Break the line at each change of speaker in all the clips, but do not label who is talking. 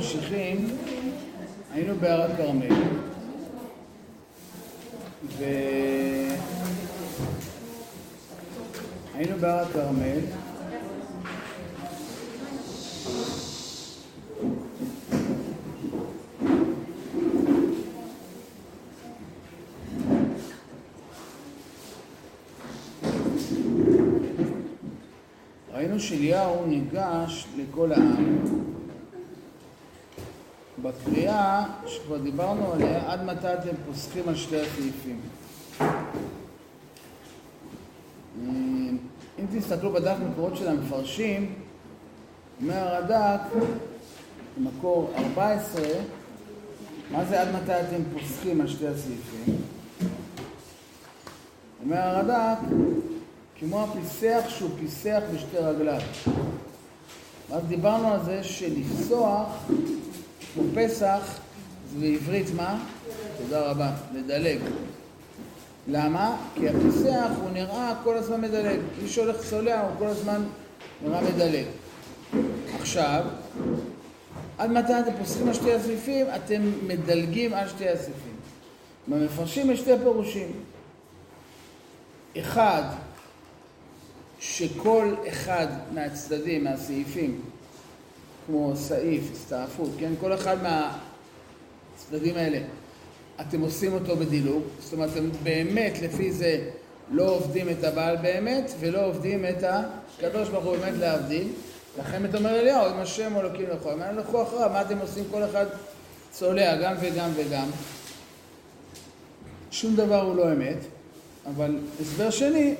ממשיכים, היינו בהר הכרמל, והיינו בהר הכרמל, ראינו שאליהו ניגש לכל העם בקריאה שכבר דיברנו עליה, עד מתי אתם פוסחים על שתי הסעיפים. אם תסתכלו בדף מקורות של המפרשים, אומר הרד"ק, מקור 14, מה זה עד מתי אתם פוסחים על שתי הסעיפים? אומר הרד"ק, כמו הפיסח שהוא פיסח בשתי רגליו. אז דיברנו על זה שלפסוח כמו פסח זה בעברית מה? תודה רבה, לדלג. למה? כי הפיסח הוא נראה כל הזמן מדלג. מי שהולך צולע הוא כל הזמן נראה מדלג. עכשיו, עד מתי אתם פוסחים על שתי הסעיפים? אתם מדלגים על שתי הסעיפים. במפרשים יש שתי פירושים. אחד, שכל אחד מהצדדים, מהסעיפים, כמו סעיף, הסתעפות, כן? כל אחד מהצדדים האלה, אתם עושים אותו בדילוג, זאת אומרת, אתם באמת לפי זה לא עובדים את הבעל באמת, ולא עובדים את הקדוש ברוך הוא באמת להבדיל. לכן אתה אומר אליהו, אם השם אלוקים לכו, מה לכו אחריו, מה אתם עושים כל אחד צולע, גם וגם וגם. שום דבר הוא לא אמת, אבל הסבר שני,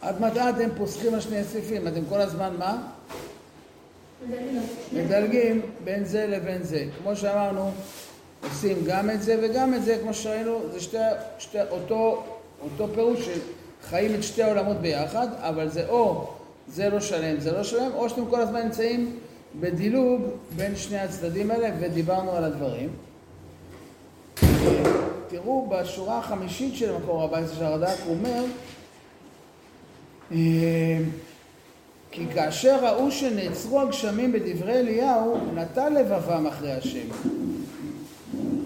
עד מתי אתם פוסחים על שני סעיפים? אתם כל הזמן מה? מדלגים בין זה לבין זה. כמו שאמרנו, עושים גם את זה וגם את זה, כמו שראינו, זה שתי, שתי, אותו, אותו פירוש שחיים את שתי העולמות ביחד, אבל זה או זה לא שלם, זה לא שלם, או שאתם כל הזמן נמצאים בדילוג בין שני הצדדים האלה, ודיברנו על הדברים. תראו, בשורה החמישית של המקור 14 של הרד"ק, הוא אומר אה, כי כאשר ראו שנעצרו הגשמים בדברי אליהו, נטה לבבם אחרי השם.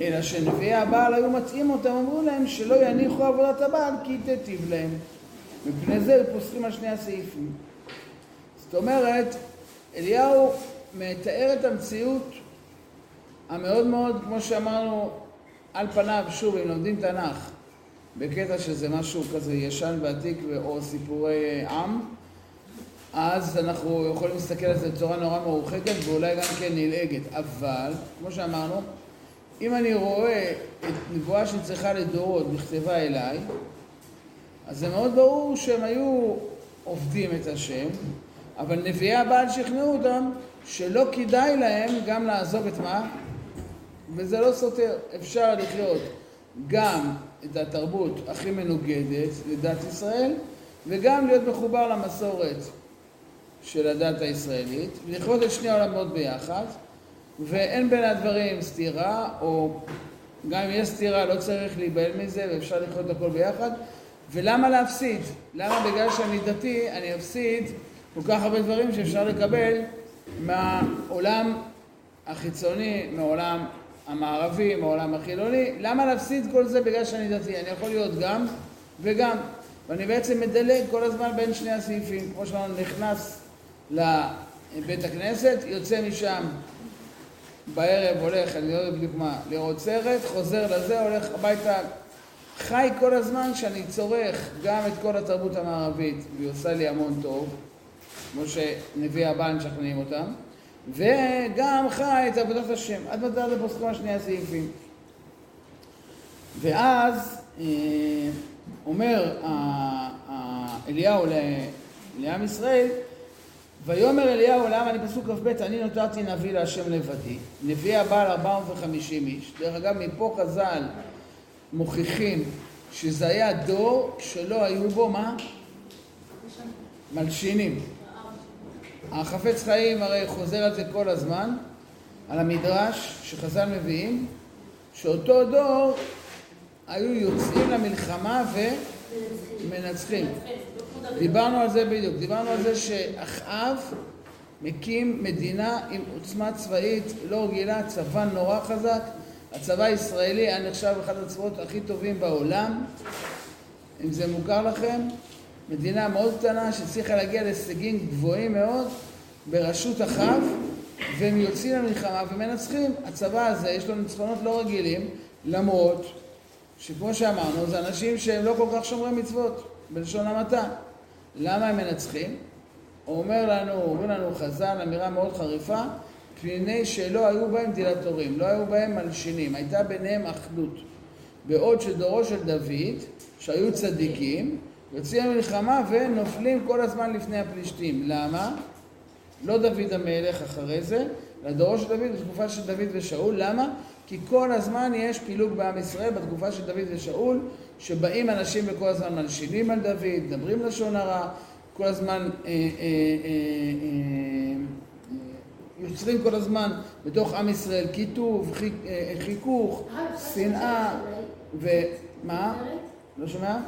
אלא שנביאי הבעל היו מטעים אותם, אמרו להם שלא יניחו עבודת הבעל כי תיטיב להם. מפני זה פוסחים על שני הסעיפים. זאת אומרת, אליהו מתאר את המציאות המאוד מאוד, כמו שאמרנו, על פניו, שוב, אם לומדים תנ"ך, בקטע שזה משהו כזה ישן ועתיק או סיפורי עם, אז אנחנו יכולים להסתכל על זה בצורה נורא מרוחקת ואולי גם כן נלעגת. אבל, כמו שאמרנו, אם אני רואה את נבואה שצריכה לדורות נכתבה אליי, אז זה מאוד ברור שהם היו עובדים את השם, אבל נביאי הבעל שכנעו אותם שלא כדאי להם גם לעזוב את מה? וזה לא סותר. אפשר לחיות גם את התרבות הכי מנוגדת לדת ישראל, וגם להיות מחובר למסורת של הדת הישראלית, ולכבוד את שני העולמות ביחד, ואין בין הדברים סתירה, או גם אם יש סתירה לא צריך להיבהל מזה, ואפשר לחיות הכל ביחד. ולמה להפסיד? למה בגלל שאני דתי אני אפסיד כל כך הרבה דברים שאפשר לקבל מהעולם החיצוני, מהעולם המערבי, מהעולם החילוני? למה להפסיד כל זה בגלל שאני דתי? אני יכול להיות גם וגם. ואני בעצם מדלג כל הזמן בין שני הסעיפים. כמו שאמרנו, נכנס לבית הכנסת, יוצא משם בערב, הולך, אני לא יודע בדיוק מה, לראות סרט, חוזר לזה, הולך הביתה, חי כל הזמן שאני צורך גם את כל התרבות המערבית, והיא עושה לי המון טוב, כמו שנביאי הבעל משכנעים אותם, וגם חי את עבודת השם. עד מתי זה פוסקו שני הסעיפים. ואז אה, אומר אליהו לעם ישראל, ויאמר אליהו לעם, אני פסוק כ"ב, אני נותרתי נביא להשם לבדי. נביאי הבעל 450 איש. דרך אגב, מפה חז"ל מוכיחים שזה היה דור שלא היו בו מה? מלשינים. החפץ חיים הרי חוזר על זה כל הזמן, על המדרש שחז"ל מביאים, שאותו דור היו יוצאים למלחמה ומנצחים. דיברנו על זה בדיוק, דיברנו על זה שאחאב מקים מדינה עם עוצמה צבאית לא רגילה, צבא נורא חזק. הצבא הישראלי היה נחשב אחד הצבאות הכי טובים בעולם, אם זה מוכר לכם. מדינה מאוד קטנה שהצליחה להגיע להישגים גבוהים מאוד בראשות אחאב, והם יוצאים למלחמה ומנצחים. הצבא הזה יש לו ניצחונות לא רגילים, למרות שכמו שאמרנו, זה אנשים שהם לא כל כך שומרי מצוות, בלשון המעטה. למה הם מנצחים? הוא אומר לנו, אומרים לנו חז"ל, אמירה מאוד חריפה, פני שלא היו בהם דילטורים, לא היו בהם מלשינים, הייתה ביניהם אחדות. בעוד שדורו של דוד, שהיו צדיקים, יוצאים למלחמה ונופלים כל הזמן לפני הפלישתים. למה? לא דוד המלך אחרי זה, אלא דורו של דוד בתקופה של דוד ושאול. למה? כי כל הזמן יש פילוג בעם ישראל בתקופה של דוד ושאול, שבאים אנשים וכל הזמן מלשינים על דוד, מדברים לשון הרע, כל הזמן אה, אה, אה, אה, יוצרים כל הזמן בתוך עם ישראל קיטוב, חיק, אה, חיכוך, שנאה, ומה? לא שומע?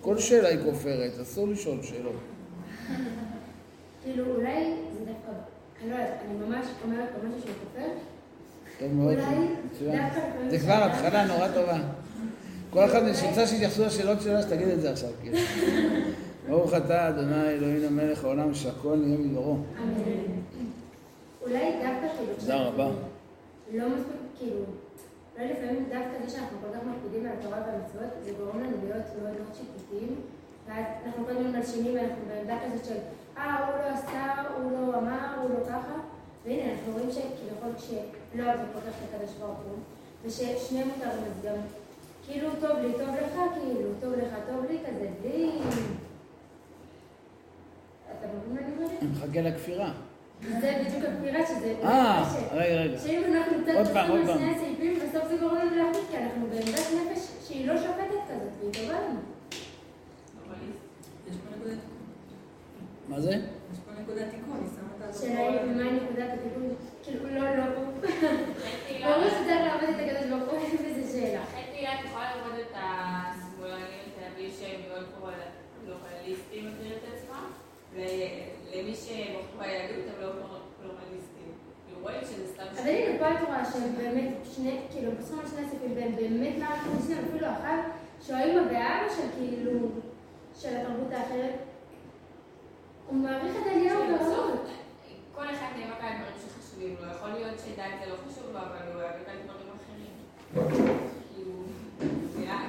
כל שאלה היא כופרת, אסור לשאול שאלות.
כאילו אולי זה דווקא, אני לא יודעת, אני ממש אומרת פה משהו שהוא כופר.
טוב מאוד, זה כבר התחלה נורא טובה. כל אחד שרוצה שיתייחסו לשאלות שלה, שתגיד את זה עכשיו. כאילו. ברוך אתה, אדוני אלוהינו מלך העולם, שהכל נהיה מדברו.
אולי דווקא כאילו...
תודה רבה.
לא מספיק, כאילו... אולי לפעמים דווקא זה שאנחנו כל כך מקפידים על התורה והמצוות, זה גורם לנו להיות מאוד מאוד שיפוטיים, ואז אנחנו כל הזמן מלשינים ואנחנו בעמדה כזאת של אה, הוא לא עשה, הוא לא אמר, הוא לא ככה, והנה, אנחנו רואים שכביכול כשלא אוהבים כל כך את הקדוש ברוך הוא, וששניהם מותרים אז גם כאילו טוב לי, טוב לך, כאילו, טוב לך, טוב לי, כזה, בלי... אתה מבין מה אני אומרת?
אני מחכה לכפירה.
זה בדיוק הכפירה שזה...
אה, רגע, רגע.
שאם אנחנו קצת
עוד
על. שני הסעיפים, בסוף זה גורם לנו להחליט, כי אנחנו בעמדת נפש שהיא לא שופטת כזאת, והיא טובה לנו.
מה זה?
נקודת תיקון, היא שמה את
השאלה היא מה נקודת התיקון, כאילו, לא, לא, ברור שצריך לעבוד את הקדוש ברוך הוא, אין בזה שאלה.
אחרי תהילה את יכולה ללמוד את השמאלנים, את בלי שהם מאוד פלורליסטים, מכירים את עצמם, ולמי שבחרו ביהדות הם לא פלורליסטים. כאילו, רואים שזה סתם...
אבל הנה, פה את רואה שהם באמת, שני, כאילו, בסכום על שני הסעיפים, והם באמת מערכת משנה, אפילו אחת, שהאימא ואבא של כאילו, של התרבות האחרת, הוא מעריך את אליהו ברמות.
כל אחד נאמר כאן דברים שחשובים לו. יכול להיות שדת זה לא חשוב לו, אבל הוא אוהב כאן דברים אחרים. כאילו,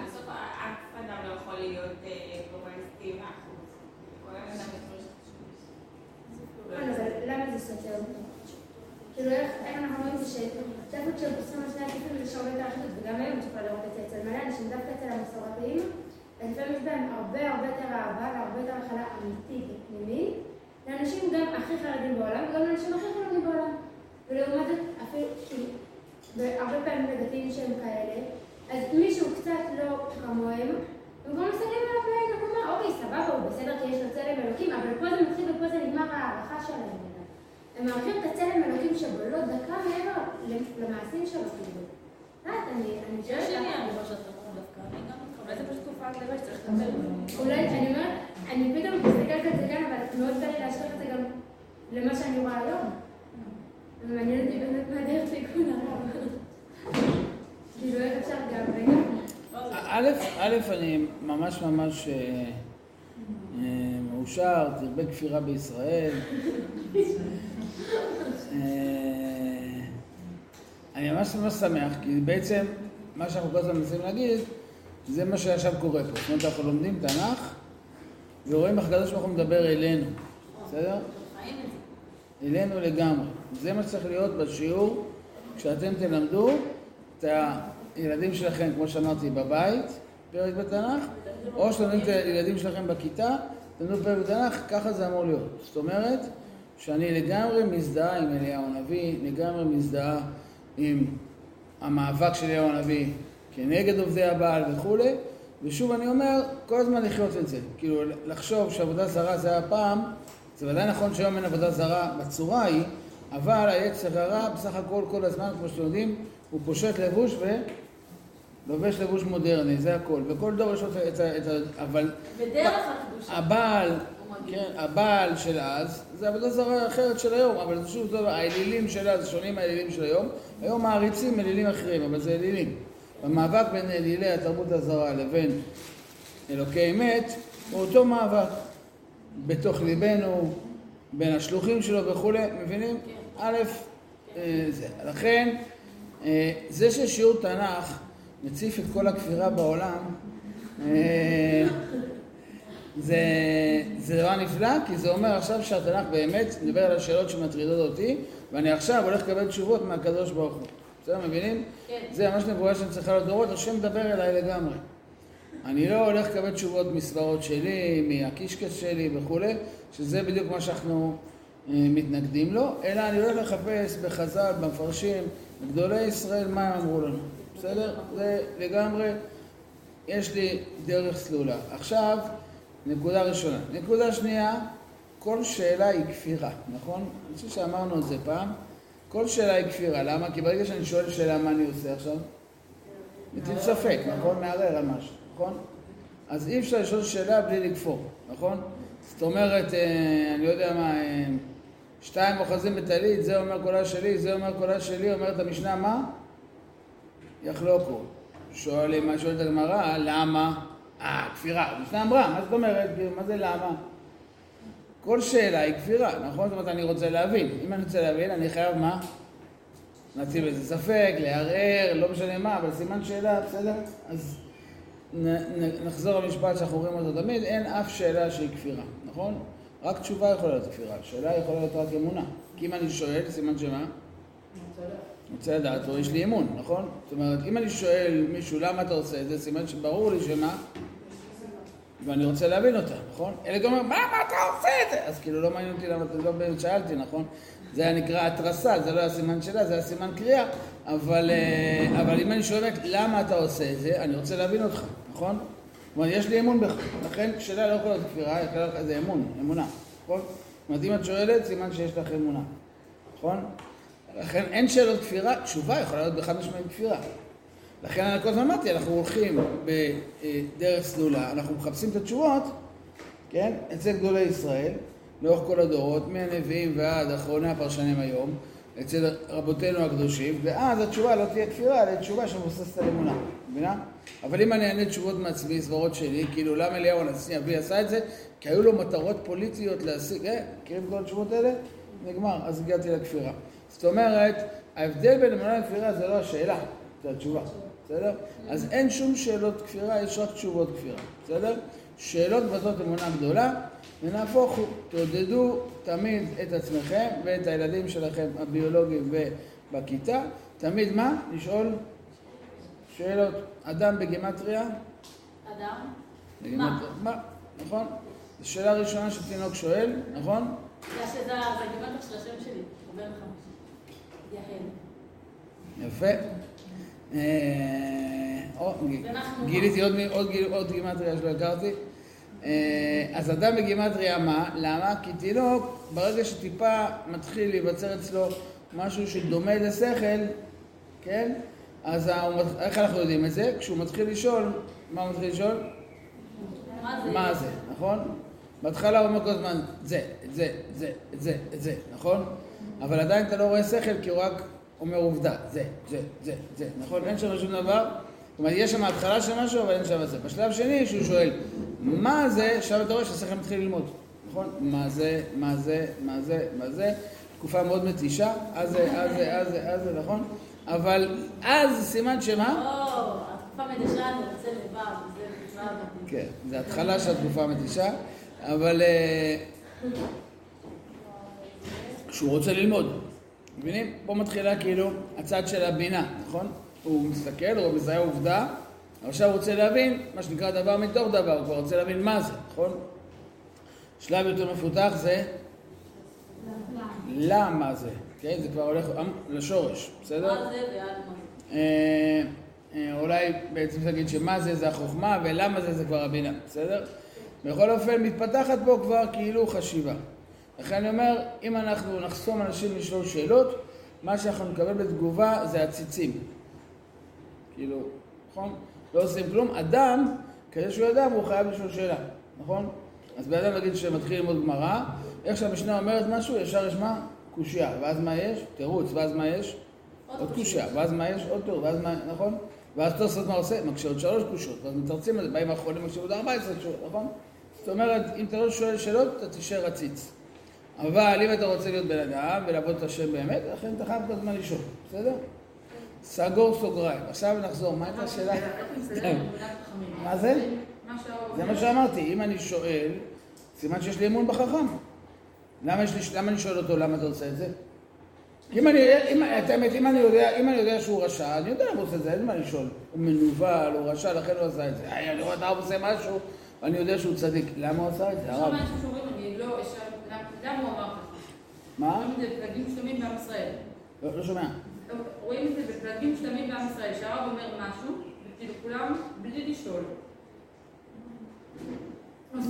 בסוף אף אדם לא יכול להיות אה, פלורליסטי מאה אחוז. כל אדם יש דברים שחשובים.
כן, אבל למה זה סותר? כאילו, איך אנחנו רואים שדווקא כשהם פוסחים על שני הסעיפים זה שומר את האחדות, וגם היום את יכולה לראות את זה אצל מלא אנשים, דווקא אצל המסורתיים, לפעמים יש בהם הרבה הרבה יותר אהבה והרבה יותר הכלה אמיתית ופנימית, לאנשים גם הכי חרדים בעולם, וגם לאנשים הכי חרדים בעולם. ולעומת זאת, אפילו, כאילו, והרבה פעמים לדתיים שהם כאלה, אז מישהו קצת לא כמוהם, הם כבר מסתכלים עליו בעין עקומה, אוקיי, סבבה, הוא בסדר כי יש לו צלם אלוקים, אבל פה זה מתחיל ופה זה נגמר ההערכה שלהם. הם מעריכים את הצלם אלוקים שבו לא דקה מעבר למעשים שלו, כאילו. לא יודעת, אני אני
יש
שואלת
עניין
ככה.
במה שאת אומרת דווקא, אני גם אולי זה פשוט תופעת לוואי שצריך לטפל בה.
אולי, אני אומרת, אני פתאום מסתכלת על זה כאן, אבל מאוד קל לי להשאיר את זה גם למה שאני רואה היום. ומעניין אותי באמת מה דרך תיקון הרב. כאילו, איך אפשר גם וגם.
א', א', אני ממש ממש אה, אה, מאושר, תרבה כפירה בישראל. אה, אני ממש ממש שמח, כי בעצם מה שאנחנו כל הזמן מנסים להגיד, זה מה שעכשיו קורה פה. זאת אומרת, אנחנו לומדים תנ"ך ורואים איך הקדוש ברוך הוא מדבר אלינו, בסדר? אלינו לגמרי. זה מה שצריך להיות בשיעור, כשאתם תלמדו את הילדים שלכם, כמו שאמרתי, בבית, פרק בתנ"ך, או שלומדים את הילדים שלכם בכיתה, תלמדו פרק בתנ"ך, ככה זה אמור להיות. זאת אומרת, שאני לגמרי מזדהה עם אליהו הנביא, לגמרי מזדהה עם המאבק של אליהו הנביא כנגד עובדי הבעל וכולי, ושוב אני אומר, כל הזמן לחיות את זה. כאילו, לחשוב שעבודה זרה זה היה פעם, זה ודאי נכון שהיום אין עבודה זרה בצורה ההיא, אבל היצר הרע בסך הכל כל הזמן, כמו שאתם יודעים, הוא פושט לבוש לובש לבוש מודרני, זה הכל. וכל דור יש לו את ה... את ה- אבל
בדרך הקדושה.
הבעל. כן, הבעל של אז, זה עבודה זרה אחרת של היום, אבל שוב, טוב, האלילים של אז שונים מהאלילים של היום. היום מעריצים אלילים אחרים, אבל זה אלילים. המאבק בין אלילי התרבות הזרה לבין אלוקי אמת, הוא אותו מאבק. בתוך ליבנו, בין השלוחים שלו וכולי, מבינים? א', אה, זה. לכן, אה, זה ששיעור תנ"ך מציף את כל הכפירה בעולם, אה, זה, זה דבר נפלא, כי זה אומר עכשיו שהתנ"ך באמת מדבר על השאלות שמטרידות אותי, ואני עכשיו הולך לקבל תשובות מהקדוש ברוך הוא. בסדר, מבינים?
כן.
זה ממש נבואה שאני צריכה לדורות, השם מדבר אליי לגמרי. אני לא הולך לקבל תשובות מסברות שלי, מהקישקס שלי וכולי, שזה בדיוק מה שאנחנו אה, מתנגדים לו, אלא אני הולך לחפש בחז"ל, במפרשים, גדולי ישראל, מה הם אמרו לנו. בסדר? זה לגמרי, יש לי דרך סלולה. עכשיו, נקודה ראשונה. נקודה שנייה, כל שאלה היא כפירה, נכון? אני חושב שאמרנו את זה פעם. כל שאלה היא כפירה. למה? כי ברגע שאני שואל שאלה מה אני עושה עכשיו, מטיל ספק, נכון? מערער על משהו, נכון? אז אי אפשר לשאול שאלה בלי לכפור, נכון? זאת אומרת, אה, אני לא יודע מה, אה, שתיים אוחזים בטלית, זה אומר קולה שלי, זה אומר קולה שלי, אומרת המשנה מה? יחלוקו. שואלים, מה שואלת הגמרא, למה? אה, כפירה. המשנה אמרה, מה זאת אומרת? כאילו, מה זה למה? כל שאלה היא כפירה, נכון? זאת אומרת, אני רוצה להבין. אם אני רוצה להבין, אני חייב מה? להציב איזה ספק, לערער, לא משנה מה, אבל סימן שאלה, בסדר? אז נ, נ, נחזור למשפט שאנחנו אומרים אותו תמיד, אין אף שאלה שהיא כפירה, נכון? רק תשובה יכולה להיות כפירה, שאלה יכולה להיות רק אמונה. כי אם אני שואל, סימן שמה? אני רוצה לדעת, או יש לי אמון, נכון? זאת אומרת, אם אני שואל מישהו למה אתה עושה את זה, סימן שברור לי שמה? ואני רוצה להבין אותה, נכון? אלה גם אומרים, מה, מה אתה עושה את זה? אז כאילו לא מעניין אותי למה, לא באמת שאלתי, נכון? זה היה נקרא התרסה, זה לא היה סימן שאלה, זה היה סימן קריאה, אבל, אה, אבל אם אני שואל למה אתה עושה את זה, אני רוצה להבין אותך, נכון? זאת אומרת, יש לי אמון בך, לכן שאלה לא יכולה להיות כפירה, איזה אמון, אמונה, נכון? זאת אומרת, אם את שואלת, סימן שיש לך אמונה, נכון? לכן אין שאלות כפירה, תשובה יכולה להיות בחד משמעית כפירה. לכן אני כל הזמן אמרתי, אנחנו הולכים בדרך סלולה, אנחנו מחפשים את התשובות, כן, אצל גדולי ישראל, לאורך כל הדורות, מהנביאים ועד אחרוני הפרשנים היום, אצל רבותינו הקדושים, ואז התשובה לא תהיה כפירה, אלא תשובה שמבוססת על אמונה, מבינה? אבל אם אני אענה תשובות מעצמי, סברות שלי, כאילו למה אליהו הנשיא אבי עשה את זה? כי היו לו מטרות פוליטיות להשיג, אה, מכירים כל התשובות האלה? נגמר, אז הגעתי לכפירה. זאת אומרת, ההבדל בין אמונה לכפירה זה לא השאלה, זה התשובה, בסדר? אז אין שום שאלות כפירה, יש רק תשובות כפירה, בסדר? שאלות מבטאות אמונה גדולה, ונהפוך הוא, תעודדו תמיד את עצמכם ואת הילדים שלכם הביולוגיים ובכיתה, תמיד מה? לשאול שאלות. אדם בגימטריה?
אדם?
בגימטריה. מה? נכון? זו שאלה ראשונה שתינוק שואל, נכון?
זה הגימטר של השם שלי, הוא בן חמש. יהל.
יפה. אה, או, ג-
אנחנו-
גיליתי עוד מ- עוד גימטריה שלא הכרתי. אה, אז אדם בגימטריה מה? למה? כי תינוק, ברגע שטיפה מתחיל להיווצר אצלו משהו שדומה לשכל, כן? אז איך אנחנו יודעים את זה? כשהוא מתחיל לשאול, מה הוא מתחיל לשאול?
מה זה?
נכון? בהתחלה הוא אומר כל הזמן, זה, זה, זה, זה, זה, נכון? אבל עדיין אתה לא רואה שכל כי הוא רק אומר עובדה, זה, זה, זה, זה, נכון? אין שם שום דבר. אומרת, יש שם התחלה של משהו, אבל אין שם זה. בשלב שני, שהוא שואל, מה זה, עכשיו אתה רואה שהשכל מתחיל ללמוד, נכון? מה זה, מה זה, מה זה, מה זה, תקופה מאוד מתישה, אז זה, אז זה, אז זה, אז זה, נכון? אבל אז סימן שמה?
או, התקופה רוצה זה.
כן, זה התחלה של התקופה המתישה, אבל אה, כשהוא רוצה ללמוד, מבינים? פה מתחילה כאילו הצד של הבינה, נכון? הוא מסתכל, הוא מזהה עובדה, עכשיו הוא רוצה להבין, מה שנקרא דבר מתוך דבר, הוא כבר רוצה להבין מה זה, נכון? שלב יותר מפותח זה למה זה, כן? זה כבר הולך לשורש, בסדר?
מה זה ועד מה זה.
אה, אה, אולי בעצם תגיד שמה זה זה החוכמה ולמה זה זה כבר הבינה, בסדר? בכל אופן מתפתחת פה כבר כאילו חשיבה. לכן אני אומר, אם אנחנו נחסום אנשים לשאול שאלות, מה שאנחנו נקבל בתגובה זה עציצים. כאילו, נכון? לא עושים כלום. אדם, כדי שהוא ידע, הוא חייב לשאול שאלה, נכון? אז בן אדם נגיד שמתחיל ללמוד גמרא, איך שהמשנה אומרת משהו, ישר יש מה? קושייה. ואז מה יש? תירוץ. ואז מה יש? עוד קושייה. ואז מה יש? עוד תירוץ. ואז מה, נכון? ואז תוספות מה עושה? מקשה עוד שלוש קושיות. ואז מתרצים על זה, באים האחרונים מקשים עוד 14 קושיות, נכון? זאת אומרת, אם אתה לא שואל שאלות, אתה תישאר עציץ. אבל אם אתה רוצה להיות בן אדם ולעבוד את השם באמת, לכן אתה חייב כל הזמן לשאול, בסדר? סגור סוגריים. עכשיו נחזור, מה הייתה השאלה? מה זה? זה מה שאמרתי, אם אני שואל, סימן שיש לי אמון בחכם. למה, יש לי, למה אני שואל אותו למה אתה עושה את זה? אם אני, אם, את האמת, אם אני יודע, אם אני יודע שהוא רשע, אני יודע למה הוא עושה את זה, אין מה לשאול. הוא מנוול, הוא רשע, לכן הוא עשה את זה. אני רואה את הרב עושה משהו, ואני יודע שהוא צדיק. למה הוא עשה את זה, הרב?
למה הוא אמר ככה?
מה?
רואים את זה בפלגים שלמים בעם ישראל.
לא לא שומע.
רואים את זה בפלגים שלמים בעם ישראל, שהרב אומר משהו, וכאילו כולם בלי לשאול.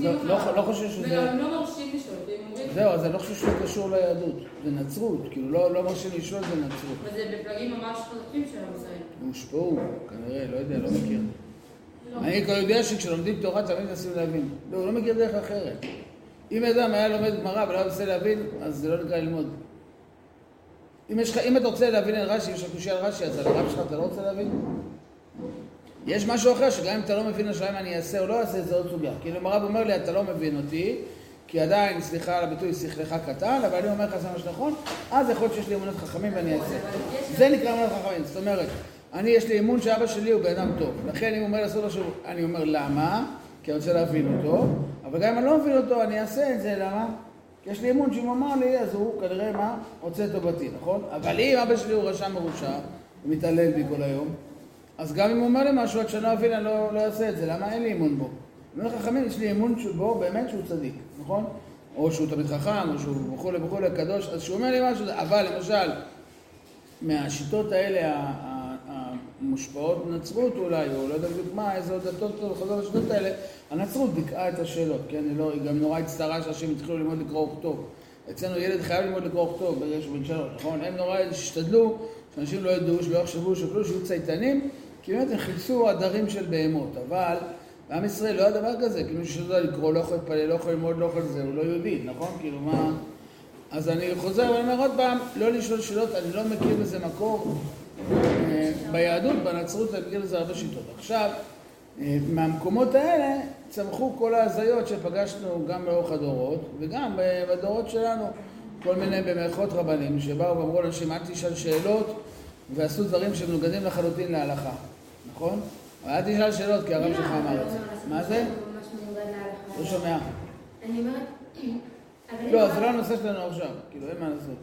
לא-. לא- לא חושב שזה-
וגם הם לא מרשים לשאול, והם אומרים...
זהו, אז אני לא חושב שזה קשור ליהדות. זה נצרות. כאילו, לא מרשים לשאול, זה נצרות.
וזה בפלגים ממש חזקים של עם ישראל.
הושפעו, כנראה, לא יודע, לא מכיר. אני כבר יודע שכשלומדים תורה תמיד מנסים להבין. לא, הוא לא מכיר דרך אחרת. אם אדם היה לומד גמרא ולא היה מנסה להבין, אז זה לא נקרא ללמוד. אם, יש אם אתה רוצה להבין על רש"י, יש לך קושי על רש"י, אז על הרב שלך אתה לא רוצה להבין? יש משהו אחר, שגם אם אתה לא מבין השאלה אם אני אעשה או לא אעשה, זה עוד סוגיה. כאילו אם הרב אומר לי, אתה לא מבין אותי, כי עדיין, סליחה על הביטוי, שכלך קטן, אבל אני אומר לך זה מה שנכון, אז יכול להיות שיש לי אמונות חכמים ואני אעשה. זה נקרא אמונות חכמים. זאת אומרת, אני, יש לי אמון שאבא שלי הוא בן אדם טוב. לכן אם הוא אומר לעשות משהו, אני אומר למה? כי אני רוצה להבין אותו, אבל גם אם אני לא מבין אותו, אני אעשה את זה, למה? כי יש לי אמון שאם הוא אמר לי, אז הוא כנראה מה? רוצה את טובתי, נכון? אבל אם אבא שלי הוא רשע מרושע, הוא מתעלל בי כל היום, אז גם אם הוא אומר לי משהו, עד שאני לא אבין, אני לא, לא אעשה את זה. למה אין לי אמון בו? אני אומר חכמים, יש לי אמון בו באמת שהוא צדיק, נכון? או שהוא תמיד חכם, או שהוא וכולי וכולי קדוש, אז שהוא אומר לי משהו, אבל למשל, מהשיטות האלה, המושפעות בנצרות אולי, או לא יודע בדיוק מה, איזה עוד דתות חוזרות לשיטות האלה, הנצרות דיכאה את השאלות, כן? היא, לא, היא גם נורא הצטערה שאנשים התחילו ללמוד לקרוא וכתוב. אצלנו ילד חייב ללמוד לקרוא וכתוב ברגע שהוא בן שלוש, נכון? הם נורא השתדלו שאנשים לא ידעו, שלא יחשבו, שכלו, שיהיו צייתנים, כי באמת הם חיפשו עדרים של בהמות, אבל בעם ישראל לא היה דבר כזה, כאילו מישהו שיודע לקרוא, לא יכול להתפלל, לא יכול ללמוד, לא יכול זה, הוא לא יהודי, נכון? כאילו מה... אז אני חוזר ואומר עוד פעם, לא לשאול שאלות, אני לא מכיר בזה מקור ביהדות, בנצרות מכיר לזה הרבה שיטות. עכשיו, אה, מהמקומות האלה צמחו כל ההזיות שפגשנו גם לאורך הדורות, וגם בדורות שלנו, כל מיני במערכות רבנים, שבאו ואמרו לאנשים, אל תשאל שאלות, ועשו דברים שמנוגדים לחלוטין להלכה, נכון? אל תשאל שאלות, כי הרב שלך אמר את זה. מה זה? לא שומע.
אני אומרת...
לא, זה לא הנושא שלנו עכשיו, כאילו, אין מה לעשות.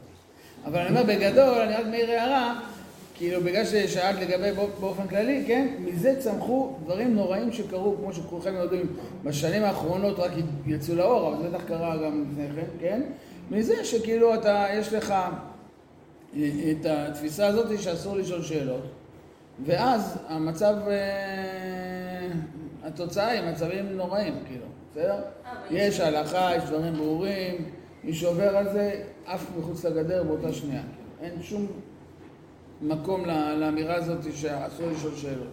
אבל אני אומר, בגדול, אני רק מעיר הערה, כאילו, בגלל ששאלת לגבי בא- באופן כללי, כן, מזה צמחו דברים נוראים שקרו, כמו שכולכם יודעים, בשנים האחרונות רק יצאו לאור, אבל זה בטח קרה גם לפני כן, כן? מזה שכאילו אתה, יש לך אה, את התפיסה הזאת שאסור לשאול שאלות, ואז המצב, אה, התוצאה היא מצבים נוראים, כאילו, בסדר? יש הלכה, יש דברים ברורים, מי שעובר על זה עף מחוץ לגדר באותה שנייה. כאילו. אין שום מקום לאמירה הזאת שאסור לשאול שאלות.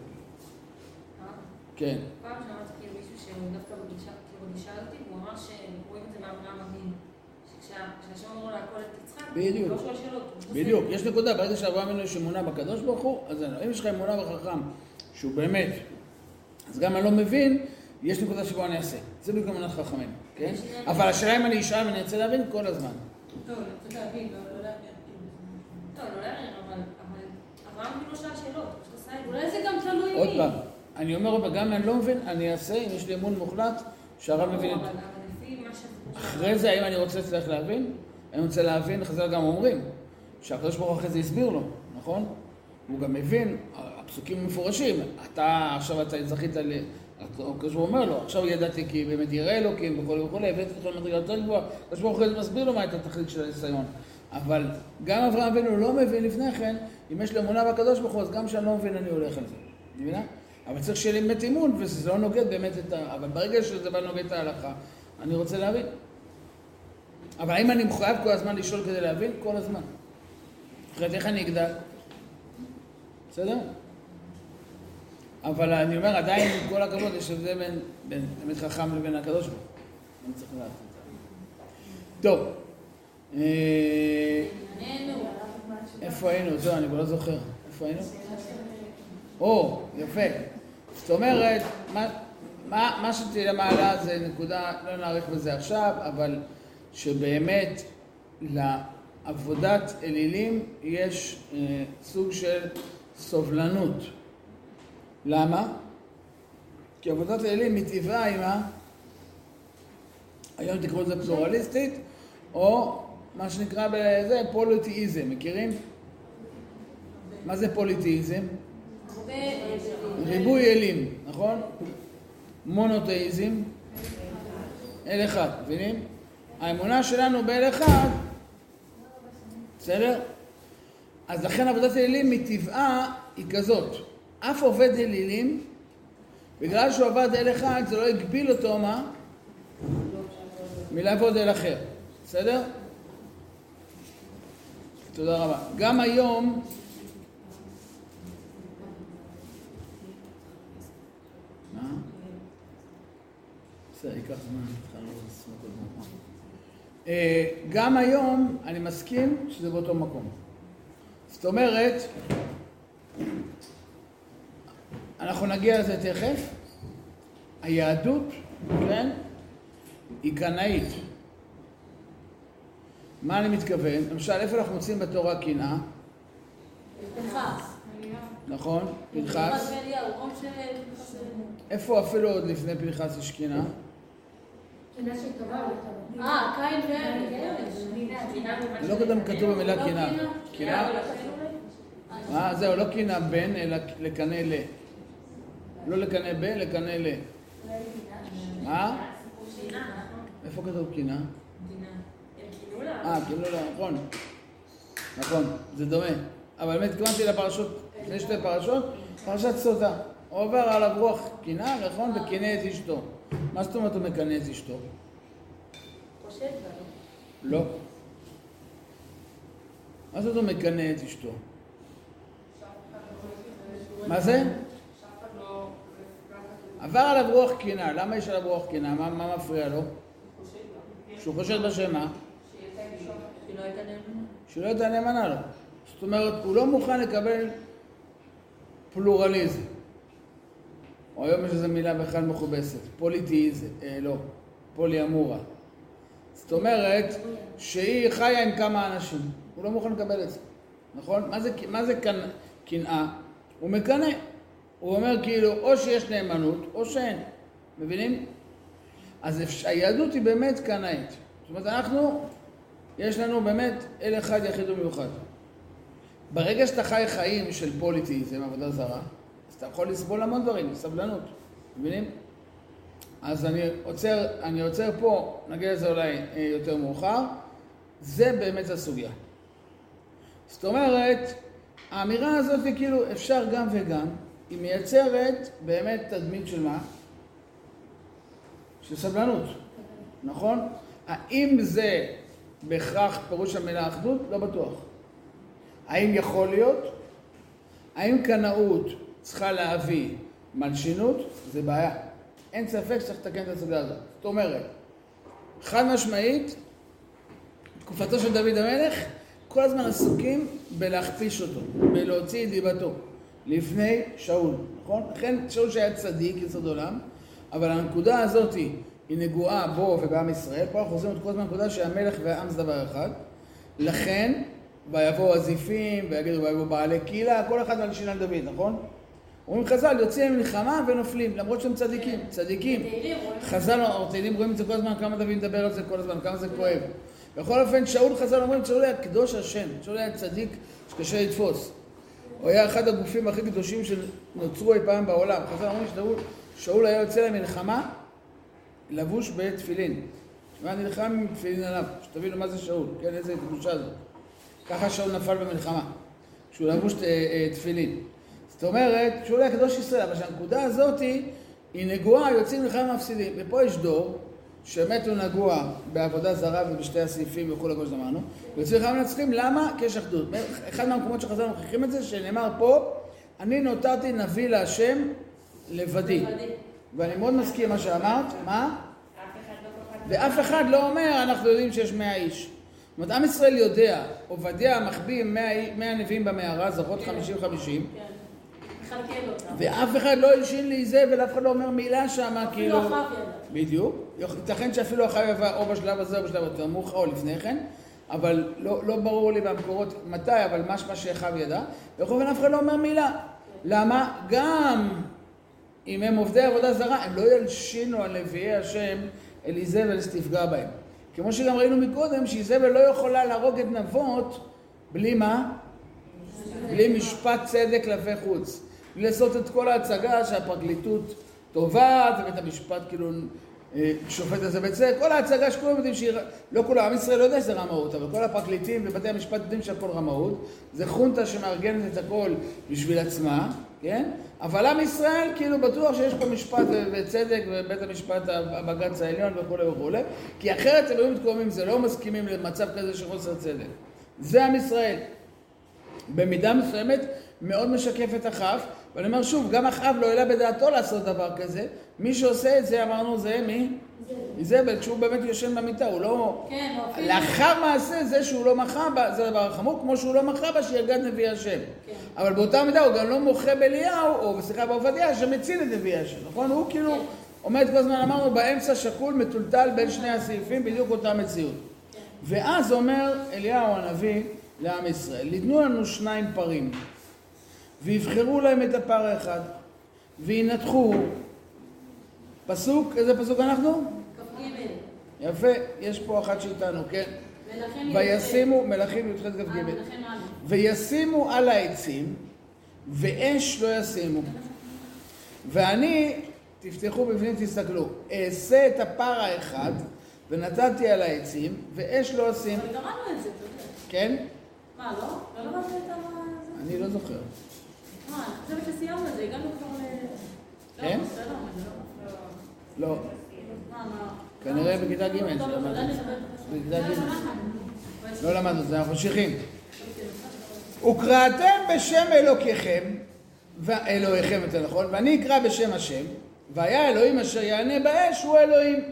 כן.
פעם שמעתי כאילו מישהו שהוא דווקא בגישה, כאילו הזאת, הוא אמר שרואים את זה מאברהם אבינו. שכשהשם אמרו להכל את יצחק,
בדיוק.
לא שואל שאלות.
בדיוק, יש נקודה, ברגע שאברהם אבינו יש אמונה בקדוש ברוך הוא, אז. אם יש לך אמונה בחכם, שהוא באמת, אז גם אני לא מבין, יש נקודה שבו אני אעשה. זה בדיוק אמונת חכמים, כן? אבל השאלה אם אני אשאל ואני ארצה להבין כל הזמן.
טוב, אני רוצה להבין, לא לא להבין. טוב, לא להבין,
עוד. פעם, אני אומר עוד פעם, גם אם אני לא מבין, אני אעשה אם יש לי אמון מוחלט שהרב מבין את זה. אחרי זה, האם אני רוצה להצליח להבין? אני רוצה להבין, חז"ל גם אומרים, שהקדוש ברוך הוא אחרי זה הסביר לו, נכון? הוא גם מבין, הפסוקים מפורשים, אתה, עכשיו אתה זכית ל... הקדוש ברוך הוא אומר לו, עכשיו ידעתי כי באמת יראה אלוקים וכולי וכולי, הבאתי אותך למדרגה יותר גבוהה, הקדוש ברוך הוא מסביר לו מה הייתה התכלית של הניסיון. אבל גם אברהם אבינו לא מבין לפני כן, אם יש לו אמונה בקדוש ברוך הוא, אז גם כשאני לא מבין אני הולך על זה, מבינה? אבל צריך שיהיה לי באמת אמון, וזה לא נוגד באמת את ה... אבל ברגע שזה בא נוגד את ההלכה, אני רוצה להבין. אבל האם אני מחויב כל הזמן לשאול כדי להבין? כל הזמן. אחרת איך אני אגדל? בסדר? אבל אני אומר, עדיין, עם כל הכבוד, יש הבדל בין, בין תלמיד חכם לבין הקדוש ברוך הוא. אני צריך לדעת את זה. טוב. אה, איפה היינו? זהו, אני כבר לא זוכר. איפה היינו? או, יפה. זאת אומרת, מה, מה, מה שתהיה מעלה זה נקודה, לא נאריך בזה עכשיו, אבל שבאמת לעבודת אלילים יש אה, סוג של סובלנות. למה? כי עבודת אלילים מטבעה היא מה? היום תקראו לזה פלורליסטית, או מה שנקרא בזה פוליטיזם, מכירים? מה זה פוליטיזם? ריבוי אלים, נכון? מונותאיזם, אל אחד, מבינים? האמונה שלנו באל אחד, בסדר? אז לכן עבודת אלילים מטבעה היא כזאת. אף עובד אלילים, בגלל שהוא עבד אל אחד, זה לא הגביל אותו, מה? מלעבוד אל אחר, בסדר? תודה רבה. גם היום, מה? בסדר, ייקח זמן, מעט. אה, גם היום אני מסכים שזה באותו מקום. זאת אומרת, אנחנו נגיע לזה תכף, היהדות, כן, היא קנאית. מה אני מתכוון? למשל, איפה אנחנו מוצאים בתורה קנאה? נכון, פנחס. איפה אפילו עוד לפני פנחס יש קנאה?
אה, קין והבל.
לא קודם כתוב במילה קנאה. קנאה? אה, זהו, לא קנאה בן, אלא לקנא ל. לא לקנא ב, לקנא ל. מה? איפה כתוב קנאה? אה, כאילו לא, נכון. נכון, זה דומה. אבל באמת התכוונתי לפרשות, לפני שתי פרשות, פרשת סוטה. עובר עליו רוח קנאה, נכון? וקנא את אשתו. מה זאת אומרת הוא מקנא את אשתו? לא. מה זאת אומרת מקנא את אשתו? מה זה? עבר עליו רוח קנאה, למה יש עליו רוח קנאה? מה, מה מפריע לו? שהוא חושד בשמה? שלא הייתה נאמנה לו. זאת אומרת, הוא לא מוכן לקבל פלורליזם. או היום יש איזו מילה בכלל מכובסת, פוליטיזם, אה, לא, פוליאמורה. זאת אומרת שהיא חיה עם כמה אנשים, הוא לא מוכן לקבל את זה, נכון? מה זה, מה זה קנאה? הוא מקנא. הוא אומר כאילו, או שיש נאמנות, או שאין. מבינים? אז היהדות היא באמת קנאית. זאת אומרת, אנחנו, יש לנו באמת אל אחד יחיד ומיוחד. ברגע שאתה חי חיים של פוליטיזם, עבודה זרה, אז אתה יכול לסבול המון דברים, סבלנות. מבינים? אז אני עוצר, אני עוצר פה, נגיע לזה אולי אה, יותר מאוחר. זה באמת הסוגיה. זאת אומרת, האמירה הזאת היא כאילו אפשר גם וגם, היא מייצרת באמת תדמית של מה? של סבלנות, נכון? האם זה בהכרח פירוש המילה אחדות? לא בטוח. האם יכול להיות? האם קנאות צריכה להביא מלשינות? זה בעיה. אין ספק שצריך לתקן את הסוגיה הזאת. זאת אומרת, חד משמעית, תקופתו של דוד המלך, כל הזמן עסוקים בלהכפיש אותו, בלהוציא את דיבתו. לפני שאול, נכון? לכן שאול שהיה צדיק, יסוד עולם, אבל הנקודה הזאת היא נגועה בו ובעם ישראל, פה אנחנו חוזרים את כל הזמן לנקודה שהמלך והעם זה דבר אחד, לכן ויבואו הזיפים ויגידו ויבואו בעלי קהילה, כל אחד על שינה דוד, נכון? אומרים חז"ל, יוצאים למלחמה ונופלים, למרות שהם צדיקים, צדיקים. חז"ל, תהילים רואים את זה כל הזמן, כמה דוד מדבר על זה כל הזמן, כמה זה כואב. בכל אופן, שאול חז"ל אומרים, שאול היה קדוש השם, שאול היה צדיק שקשה לתפוס. הוא היה אחד הגופים הכי קדושים שנוצרו אי פעם בעולם. חז"ל אומרים ששאול שאול היה יוצא למלחמה לבוש בתפילין. נלחם עם תפילין עליו, שתבינו מה זה שאול, כן, איזה קדושה זאת. ככה שאול נפל במלחמה, שהוא לבוש אה, אה, תפילין. זאת אומרת, שאול היה קדוש ישראל, אבל שהנקודה הזאת היא נגועה, יוצאים מלחמה מפסידים. ופה יש דור שבאמת הוא נגוע בעבודה זרה ובשתי הסעיפים וכולי כמו שאמרנו, ויוצאים מלחמה מנצחים, למה? כי יש אחדות. אחד מהמקומות שחזרנו מוכיחים את זה, שנאמר פה, אני נותרתי נביא להשם לבדי.
לבדי.
ואני מאוד מסכים מה שאמרת, מה? ואף אחד לא אומר, אנחנו יודעים שיש מאה איש. זאת אומרת, עם ישראל יודע, עובדיה מחביא מאה, נביאים במערה, זוכרות חמישים חמישים,
כן.
ואף אחד לא הלשין לאיזבל, ואף אחד לא אומר מילה שמה, כאילו...
אפילו אחאב ידע.
בדיוק. ייתכן שאפילו אחאב יבוא או בשלב הזה או בשלב יותר מאוחר או לפני כן, אבל לא, לא ברור לי במקורות מתי, אבל משמע שאחאב ידע. בכל אופן אף אחד לא אומר מילה. למה? גם אם הם עובדי עבודה זרה, הם לא ילשינו על נביאי השם אל איזבל שתפגע בהם. כמו שגם ראינו מקודם, שאיזבל לא יכולה להרוג את נבות בלי מה? בלי משפט צדק כלפי חוץ. בלי לעשות את כל ההצגה שהפרקליטות תובעת ובית המשפט כאילו אה, שופט את זה בצדק. כל ההצגה שכולם יודעים שהיא... לא כולם, עם ישראל לא יודע שזה רמאות, אבל כל הפרקליטים ובתי המשפט יודעים שהכל רמאות. זה חונטה שמארגנת את הכל בשביל עצמה, כן? אבל עם ישראל כאילו בטוח שיש פה משפט וצדק ובית המשפט הבג"ץ העליון וכולי וכולי, כי אחרת הם היו מתקוממים, זה לא מסכימים למצב כזה של חוסר צדק. זה עם ישראל. במידה מסוימת מאוד משקף את אחאב, ואני אומר שוב, גם אחאב לא העלה בדעתו לעשות דבר כזה, מי שעושה את זה אמרנו זה מי? איזבל, כשהוא באמת יושן במיטה, הוא לא...
כן.
לאחר מעשה זה שהוא לא מחה בה, זה הדבר החמור, כמו שהוא לא מחה בה שיגד נביא השם.
כן.
אבל באותה מידה הוא גם לא מוחה באליהו, או סליחה בעובדיה, שמציל את נביא השם, נכון? הוא כאילו
כן.
עומד כל הזמן, אמרנו, באמצע שקול, מטולטל בין שני הסעיפים, בדיוק אותה מציאות.
כן.
ואז אומר אליהו הנביא לעם ישראל, ליתנו לנו שניים פרים, ויבחרו להם את הפר האחד, וינתחו. פסוק, איזה פסוק אנחנו?
כ"ג.
יפה, יש פה אחת שאיתנו, כן? וישימו, מלכים י"ח
אה,
כ"ג,
מלכים א'.
וישימו על העצים, ואש לא ישימו. ואני, תפתחו בפנים, תסתכלו, אעשה את הפר האחד, ונתתי על העצים, ואש לא אשים.
אבל קראנו את זה, אתה יודע.
כן?
מה, לא? לא למדת את ה...
אני לא זוכר.
מה, אני חושבת שסיימנו את זה, הגענו כבר ל...
כן?
לא, בסדר, אני לא...
לא. כנראה בכיתה ג'. בכיתה ג'. לא למדנו את זה, אנחנו ממשיכים. וקראתם בשם אלוקיכם, ואלוהיכם יותר נכון, ואני אקרא בשם השם, והיה אלוהים אשר יענה באש הוא אלוהים.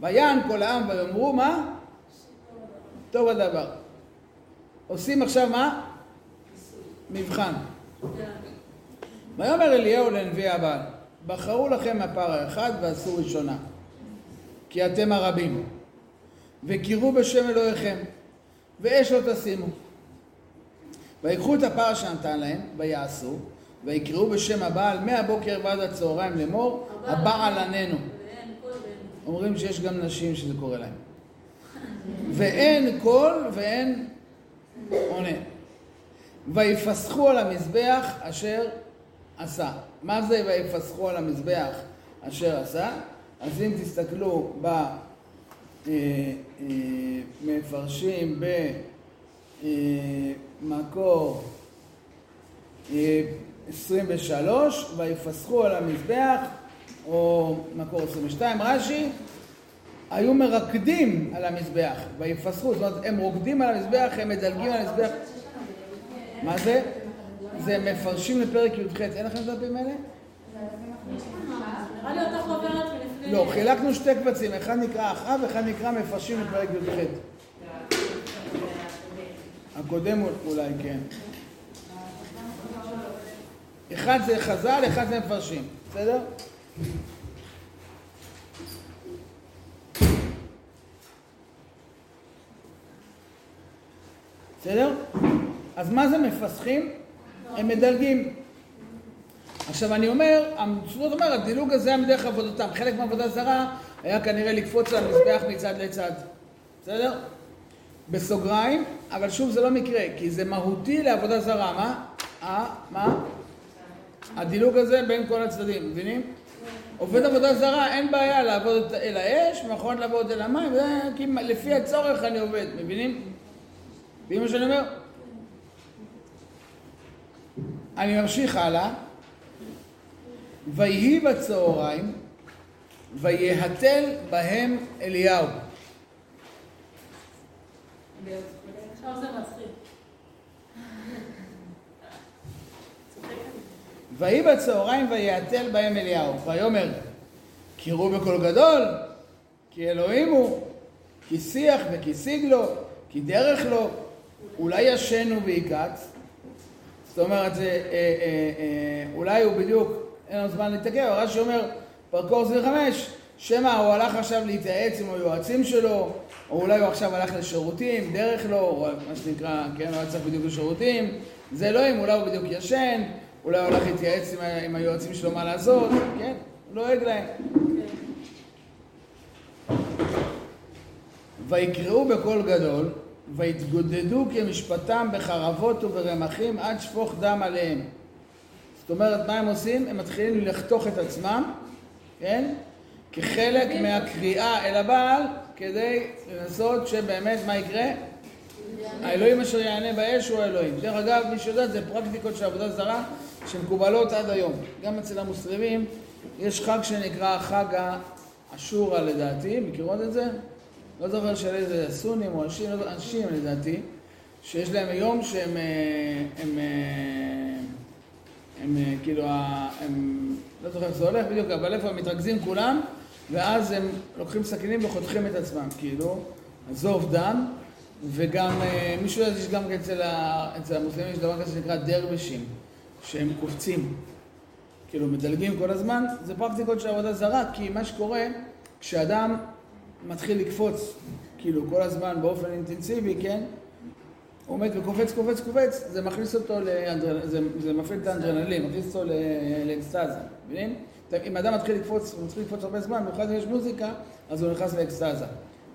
ויען כל העם ויאמרו מה? טוב הדבר. עושים עכשיו מה? מבחן. ויאמר אליהו לנביא הבעל, בחרו לכם הפר האחד ועשו ראשונה, כי אתם הרבים, וקראו בשם אלוהיכם, ואש לא תשימו. ויקחו את הפר שנתן להם, ויעשו, ויקראו בשם הבעל מהבוקר ועד הצהריים לאמור, הבעל עננו. אומרים שיש גם נשים שזה קורה להם. ואין קול ואין עונה. ויפסחו על המזבח אשר עשה. מה זה ויפסחו על המזבח אשר עשה? אז אם תסתכלו במפרשים במקור אה, 23, ויפסחו על המזבח, או מקור 22, רש"י, היו מרקדים על המזבח, ויפסחו, זאת אומרת, הם רוקדים על המזבח, הם מדלגים על המזבח. מה זה? זה מפרשים לפרק י"ח, אין לכם את הדפים האלה?
נראה לי אותך עוברת מלפני...
לא, חילקנו שתי קבצים, אחד נקרא אחאב, אחד נקרא מפרשים לפרק י"ח. הקודם אולי, כן. אחד זה חז"ל, אחד זה מפרשים, בסדר? בסדר? אז מה זה מפסחים? הם מדלגים. עכשיו אני אומר, המצוות אומר, הדילוג הזה היה מדרך עבודתם. חלק מעבודה זרה היה כנראה לקפוץ על המזבח מצד לצד. בסדר? בסוגריים, אבל שוב זה לא מקרה, כי זה מהותי לעבודה זרה. מה? אה? מה? הדילוג הזה בין כל הצדדים, מבינים? עובד עבודה זרה, אין בעיה לעבוד אל האש, נכון לעבוד אל המים, כי לפי הצורך אני עובד, מבינים? מבינים מה שאני אומר? אני ממשיך הלאה. ויהי בצהריים, ויהתל בהם אליהו. ויהי בצהריים ויעתל בהם אליהו. ויאמר, קראו בקול גדול, כי אלוהים הוא, כי שיח וכי סיג לו, כי דרך לו, אולי ישנו ויקץ. זאת אומרת, זה, אה, אה, אה, אולי הוא בדיוק, אין לנו זמן להתעכב, אבל רש"י אומר, פרקור 25, שמא הוא הלך עכשיו להתייעץ עם היועצים שלו, או אולי הוא עכשיו הלך לשירותים, דרך לו, או מה שנקרא, כן, הוא היה צריך בדיוק לשירותים, זה לא אם, אולי הוא בדיוק ישן, אולי הוא הלך להתייעץ עם, עם היועצים שלו מה לעשות, כן, הוא לועג להם. ויקראו בקול גדול, ויתגודדו כמשפטם בחרבות וברמחים עד שפוך דם עליהם. זאת אומרת, מה הם עושים? הם מתחילים לחתוך את עצמם, כן? כחלק מהקריאה אל הבעל, כדי לנסות שבאמת מה יקרה? האלוהים אשר יענה באש הוא האלוהים. דרך אגב, מי שיודע, זה פרקטיקות של עבודה זרה שמקובלות עד היום. גם אצל המוסלמים יש חג שנקרא חג האשורה לדעתי, מכירות את זה? לא זוכר של איזה סונים או אנשים, לא אנשים לדעתי, שיש להם יום שהם, אה, הם, הם, אה, הם, הם כאילו, הם, לא זוכר איך זה הולך בדיוק, אבל איפה הם מתרכזים כולם, ואז הם לוקחים סכינים וחותכים את עצמם, כאילו, עזוב דם, וגם, אה, מישהו יודע, יש גם אצל, אצל המוסלמים יש דבר כזה שנקרא דרבשים, שהם קופצים, כאילו מדלגים כל הזמן, זה פרקטיקות של עבודה זרה, כי מה שקורה, כשאדם מתחיל לקפוץ, כאילו, כל הזמן באופן אינטנסיבי, כן? הוא עומד וקופץ, קופץ, קופץ, זה מכניס אותו, לאנדרנ... זה, זה מפעיל את האנדרנלין, מכניס אותו לאקסטזה, מבינים? אם אדם מתחיל לקפוץ, הוא מתחיל לקפוץ הרבה זמן, במיוחד אם יש מוזיקה, אז הוא נכנס לאקסטזה.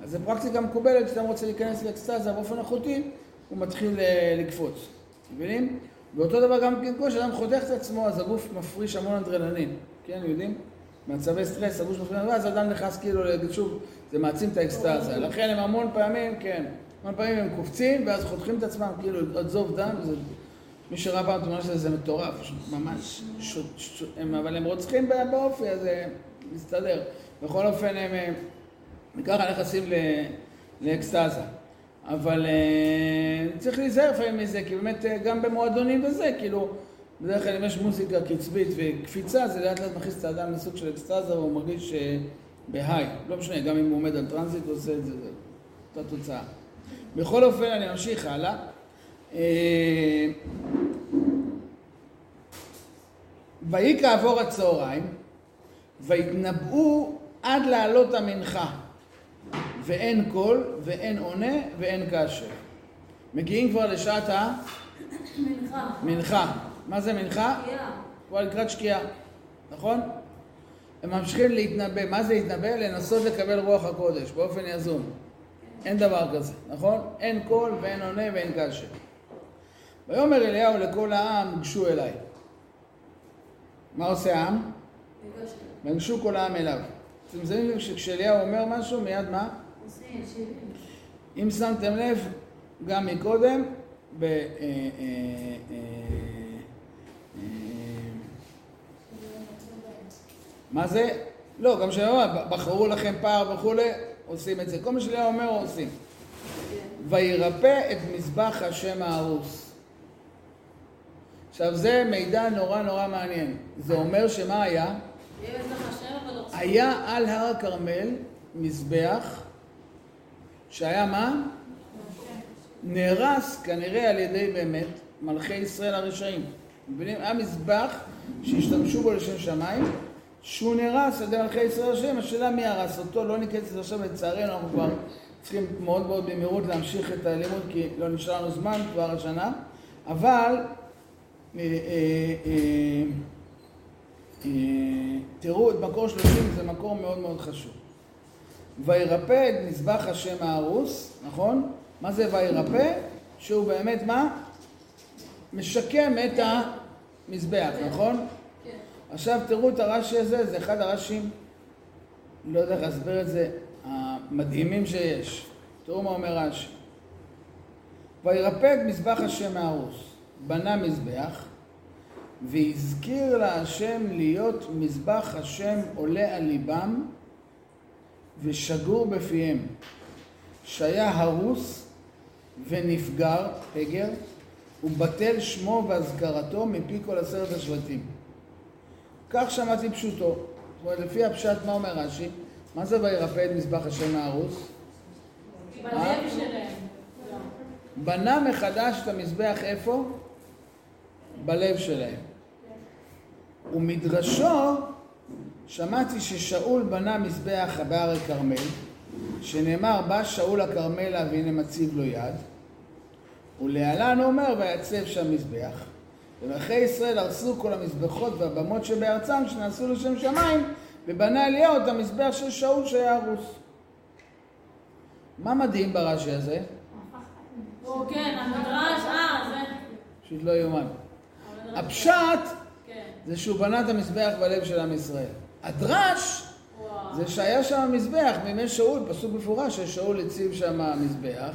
אז זו פרקטיקה מקובלת, כשאדם רוצה להיכנס לאקסטזה באופן איכותי, הוא מתחיל אה, לקפוץ, מבינים? ואותו דבר גם כן, כמו שאדם חותך את עצמו, אז הגוף מפריש המון אנדרנלין, כן, יודעים? מצבי סטרס, הגוף מפריש, ואז אדם נכנס כאילו, שוב, זה מעצים את האקסטזה. לכן הם המון פעמים, כן, המון פעמים הם קופצים, ואז חותכים את עצמם, כאילו, עוד זוב דם, זה... מי שראה פעם תמונה של זה, מטורף, ממש, שוט, שוט, הם, אבל הם רוצחים באופי, אז זה מסתדר. בכל אופן, הם, ככה נכנסים לאקסטזה. אבל צריך להיזהר לפעמים מזה, כי באמת גם במועדונים וזה, כאילו, בדרך כלל אם יש מוזיקה קצבית וקפיצה, זה לאט לאט מכניס את האדם לסוג של אקסטזה, והוא מרגיש בהיי. לא משנה, גם אם הוא עומד על טרנזיט, הוא עושה את זה, זה אותה תוצאה. בכל אופן, אני ממשיך הלאה. ויהי כעבור הצהריים, ויתנבאו עד לעלות המנחה, ואין קול, ואין עונה, ואין קשב. מגיעים כבר לשעת
מנחה.
מנחה. מה זה מנחה?
שקיעה.
כבר לקראת שקיעה, נכון? הם ממשיכים להתנבא. מה זה להתנבא? לנסות לקבל רוח הקודש באופן יזום. אין דבר כזה, נכון? אין קול ואין עונה ואין קשר. ויאמר אליהו לכל העם, גשו אליי. מה עושה העם? וניגשו כל העם אליו. אתם מזהים שכשאליהו אומר משהו, מיד מה? אם שמתם לב, גם מקודם, ב... אה, אה, אה, מה זה? לא, גם כשאני אומר, בחרו לכם פער וכולי, עושים את זה. כל מה שאליהו אומר, עושים. וירפא את מזבח השם ההרוס. עכשיו זה מידע נורא נורא מעניין. זה אומר שמה היה? היה על הר הכרמל מזבח שהיה מה? נהרס כנראה על ידי באמת מלכי ישראל הרשעים. מבינים? היה מזבח שהשתמשו בו לשם שמיים, שהוא נהרס על ידי מלכי ישראל הרשעים. השאלה מי הרס אותו, לא ניכנס לזה עכשיו לצערנו, אנחנו כבר צריכים מאוד מאוד במהירות להמשיך את הלימוד כי לא נשאר לנו זמן כבר השנה, אבל אה, אה, אה, תראו את מקור שלושים, זה מקור מאוד מאוד חשוב. וירפא את מזבח השם ההרוס, נכון? מה זה וירפא? שהוא באמת מה? משקם את המזבח, נכון? עכשיו תראו את הרש"י הזה, זה אחד הרש"ים, לא יודע איך להסביר את זה, המדהימים שיש. תראו מה אומר רש"י. וירפא את מזבח השם ההרוס, בנה מזבח, והזכיר להשם להיות מזבח השם עולה על ליבם ושגור בפיהם, שהיה הרוס ונפגר, פגר, ובטל שמו ואזכרתו מפי כל עשרת השבטים. כך שמעתי פשוטו. זאת אומרת, לפי הפשט, מה אומר רש"י? מה זה וירפא את מזבח השם ההרוס?
שלהם.
בנה מחדש את המזבח איפה? בלב שלהם. ומדרשו, שמעתי ששאול בנה מזבח בהר הכרמל, שנאמר, בא שאול הכרמלה והנה מציב לו יד, ולהלן אומר, ויצב שם מזבח. ומלכי ישראל הרסו כל המזבחות והבמות שבארצם שנעשו לשם שמיים, ובנה אליהו את המזבח של שאול שהיה הרוס. מה מדהים ברש"י הזה?
כן, המדרש, אה, זה...
פשוט לא יאומן. הפשט
כן.
זה שהוא בנה את המזבח בלב של עם ישראל. הדרש. זה שהיה שם מזבח מימי שאול, פסוק מפורש ששאול הציב שם מזבח.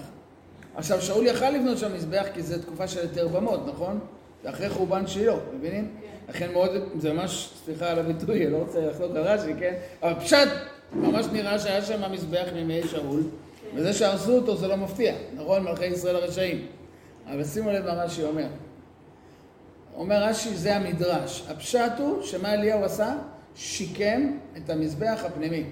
עכשיו, שאול יכל לבנות שם מזבח כי זו תקופה של היתר במות, נכון? אחרי חורבן שילה, מבינים? לכן מאוד, זה ממש, סליחה על הביטוי, אני לא רוצה לחלוק על רש"י, כן? אבל פשט, ממש נראה שהיה שם מזבח מימי שאול, וזה שהרסו אותו זה לא מפתיע, נכון? מלכי ישראל הרשעים. אבל שימו לב מה רש"י אומר. אומר רש"י, זה המדרש. הפשט הוא שמה אליהו עשה? שיקם את המזבח הפנימי.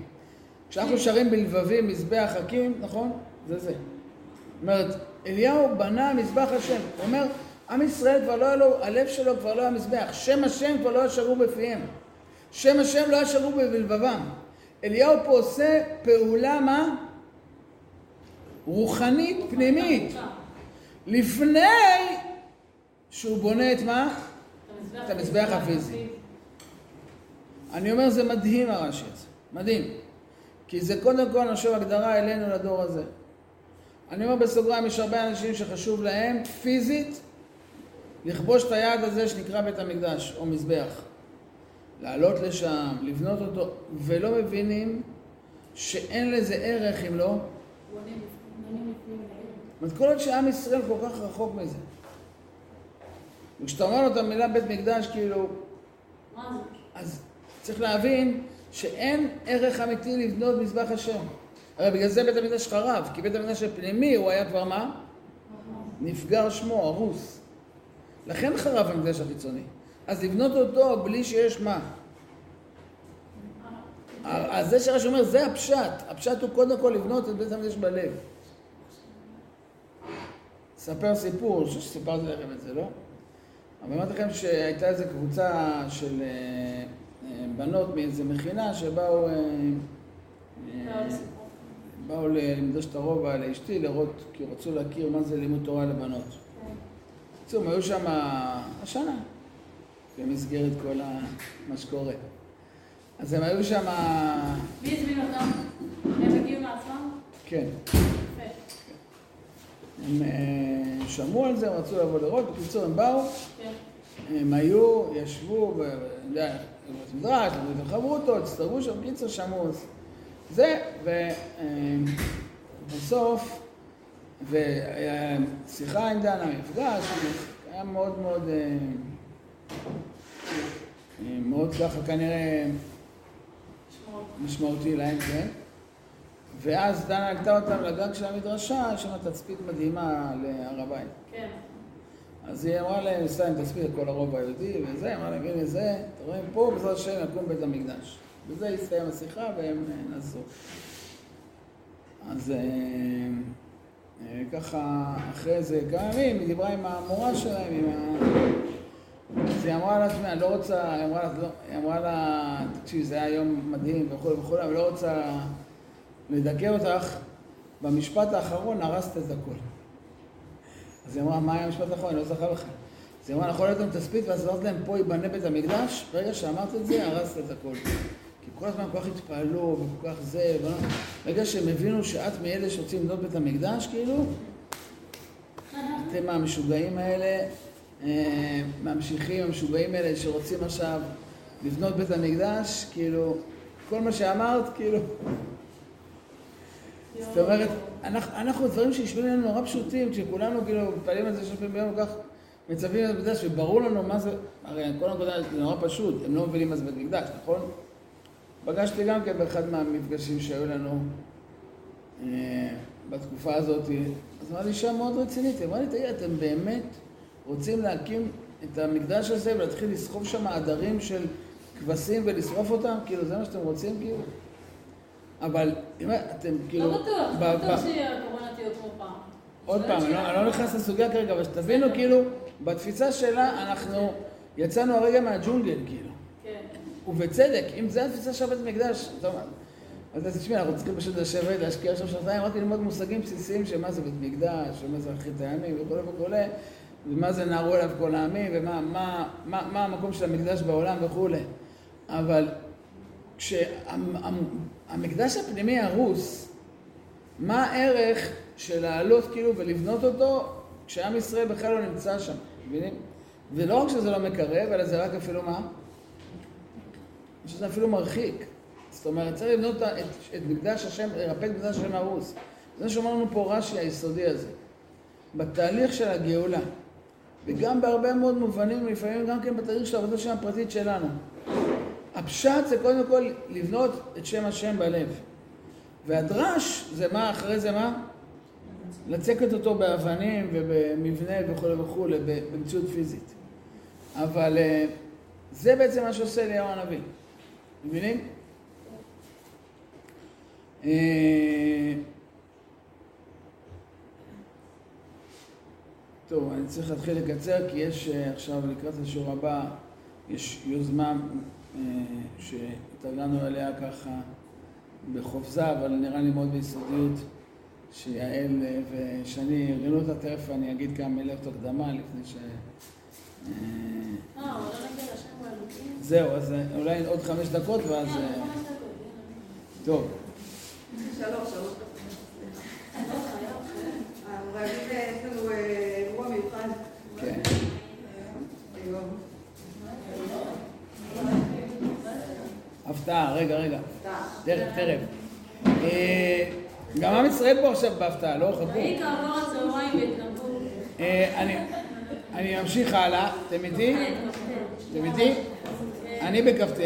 כשאנחנו שרים בלבבים מזבח הקים, נכון? זה זה. זאת אומרת, אליהו בנה מזבח השם. הוא אומר, עם ישראל כבר לא היה לו, הלב שלו כבר לא היה מזבח. שם השם כבר לא היה שרור בפיהם. שם השם לא היה שרור בלבבם. אליהו פה עושה פעולה, מה? רוחנית פנימית. לפני שהוא בונה את מה? את המזבח הפיזי. אני אומר, זה מדהים הרש"י הזה. מדהים. כי זה קודם כל, אני חושב, הגדרה אלינו לדור הזה. אני אומר בסוגריים, יש הרבה אנשים שחשוב להם פיזית לכבוש את היעד הזה שנקרא בית המקדש, או מזבח. לעלות לשם, לבנות אותו, ולא מבינים שאין לזה ערך אם לא... עוד שעם ישראל כל כך רחוק מזה. וכשאתה אומר לו את המילה בית מקדש, כאילו? אז צריך להבין שאין ערך אמיתי לבנות מזבח השם. הרי בגלל זה בית המקדש חרב, כי בית המקדש הפנימי הוא היה כבר מה? נפגר שמו, הרוס. לכן חרב המקדש החיצוני. אז לבנות אותו בלי שיש מה? אז זה שרש"י אומר, זה הפשט. הפשט הוא קודם כל לבנות את בית המקדש בלב. ספר סיפור, שסיפרתי לכם את זה, לא? אבל אמרתי לכם שהייתה איזו קבוצה של אה, אה, בנות מאיזה מכינה שבאו אה, באו למדוש את הרובע לאשתי לראות, כי רצו להכיר מה זה לימוד תורה לבנות. בקיצור, הם היו שם השנה, במסגרת כל ה- מה שקורה. אז הם היו שם,
מי הזמין אותם? הם הגיעו מעצמם?
כן. הם אה, שמעו על זה, הם רצו לבוא לראות, בקיצור הם באו,
כן.
הם היו, ישבו, בבית מדרש, למדו את חברותו, הצטרבו שם, בקיצור שמעו זה, ובסוף, והיה שיחה עם דנה, מפגש, היה מאוד מאוד, אה, מאוד ככה כנראה. משמעותי להם, כן? ואז דנה העלתה אותם לגג של המדרשה, יש שם תצפית מדהימה להר הבית.
כן.
אז היא אמרה להם, עשתה להם תצפית לכל הרוב היהודי, וזה, אמרה להם, הנה זה, אתם רואים פה, בעזרת השם יקום בית המקדש. בזה הסתיים השיחה והם אה, נסעו. אז אה, ככה, אחרי איזה כמה ימים, היא דיברה עם המורה שלהם, עם ה... אז היא אמרה לה, תשמע, אני לא רוצה, היא אמרה לה, לא, היא אמרה לה, תקשיבי, זה היה יום מדהים וכולי וכולי, אבל לא רוצה לדכא אותך, במשפט האחרון הרסת את הכל. אז היא אמרה, מה היה המשפט האחרון? אני לא זוכר לך. אז היא אמרה, נכון להיות להם תצפית, ואז אמרת להם, פה ייבנה בית המקדש, ברגע שאמרת את זה, הרסת את הכל. כי כל הזמן כל כך התפעלו, וכל כך זה. ברגע שהם הבינו שאת מאלה שרוצים לבנות בית המקדש, כאילו, אתם מהמשוגעים האלה, אה, מהמשיחים המשוגעים האלה שרוצים עכשיו לבנות בית המקדש, כאילו, כל מה שאמרת, כאילו, זאת אומרת, אנחנו, דברים שנשמעים לנו נורא פשוטים, כשכולנו כאילו מתפעלים על זה פעמים ביום, כך מצווים על מקדש, וברור לנו מה זה, הרי כל הנקודה זה נורא פשוט, הם לא מבינים מה זה בית מקדש, נכון? פגשתי גם כן באחד מהמפגשים שהיו לנו אה, בתקופה הזאת, אז אמרה לי אישה מאוד רצינית, היא אמרה לי, תגיד, אתם באמת רוצים להקים את המקדש הזה ולהתחיל לסחוב שם עדרים של כבשים ולשרוף אותם? כאילו, זה מה שאתם רוצים, כאילו? אבל אם אתם כאילו...
לא בטוח, לא בטוח שהקורונה תהיה כמו פעם.
עוד פעם, לא- אני לא נכנס לסוגיה כרגע, אבל שתבינו, כאילו, בתפיסה שלה, אנחנו יצאנו הרגע מהג'ונגל, כאילו. ובצדק, אם זה התפיסה של בית המקדש, טוב, אז תשמעי, אנחנו צריכים פשוט לשבת, להשקיע עכשיו שנתיים, רק ללמוד מושגים בסיסיים של מה זה בית מקדש, ומה זה אחרית הימים, וכולי וכולי, ומה זה נערו אליו כל העמים, ומה מה, מה, מה המקום של המקדש בעולם וכולי. אבל כשהמקדש הפנימי הרוס, מה הערך של לעלות כאילו ולבנות אותו כשעם ישראל בכלל לא נמצא שם, מבינים? ולא רק שזה לא מקרב, אלא זה רק אפילו מה? שזה אפילו מרחיק. זאת אומרת, צריך לבנות את, את מקדש השם, לרפא את מקדש השם הרוס. זה שאומר לנו פה רש"י היסודי הזה. בתהליך של הגאולה, וגם בהרבה מאוד מובנים, לפעמים גם כן בתהליך של עבודת השם הפרטית שלנו. הפשט זה קודם כל לבנות את שם השם בלב. והדרש זה מה, אחרי זה מה? לצקת אותו באבנים ובמבנה וכולי וכולי, במציאות פיזית. אבל אה, זה בעצם מה שעושה אליהו הנביא. מבינים? אה, טוב, אני צריך להתחיל לקצר כי יש אה, עכשיו לקראת השיעור הבא, יש יוזמה אה, שהתארגנו עליה ככה בחופזה, אבל נראה לי מאוד ביסודיות, שיעל ושני ארגנו אותה, תכף אני אגיד כמה מילות הקדמה לפני ש... זהו, אז אה, אולי עוד חמש דקות ואז...
כן,
אה. טוב.
שלוש, שלוש.
לא
אה,
כן. הפתעה, רגע, רגע. תכף, תכף. אה, גם עם ישראל פה עכשיו בהפתעה, לא חכו.
ויהי כעבור הצהריים והתנבאו.
אני- ממשיך הלאה, אתם איתי? אתם איתי? אני בכ"ט.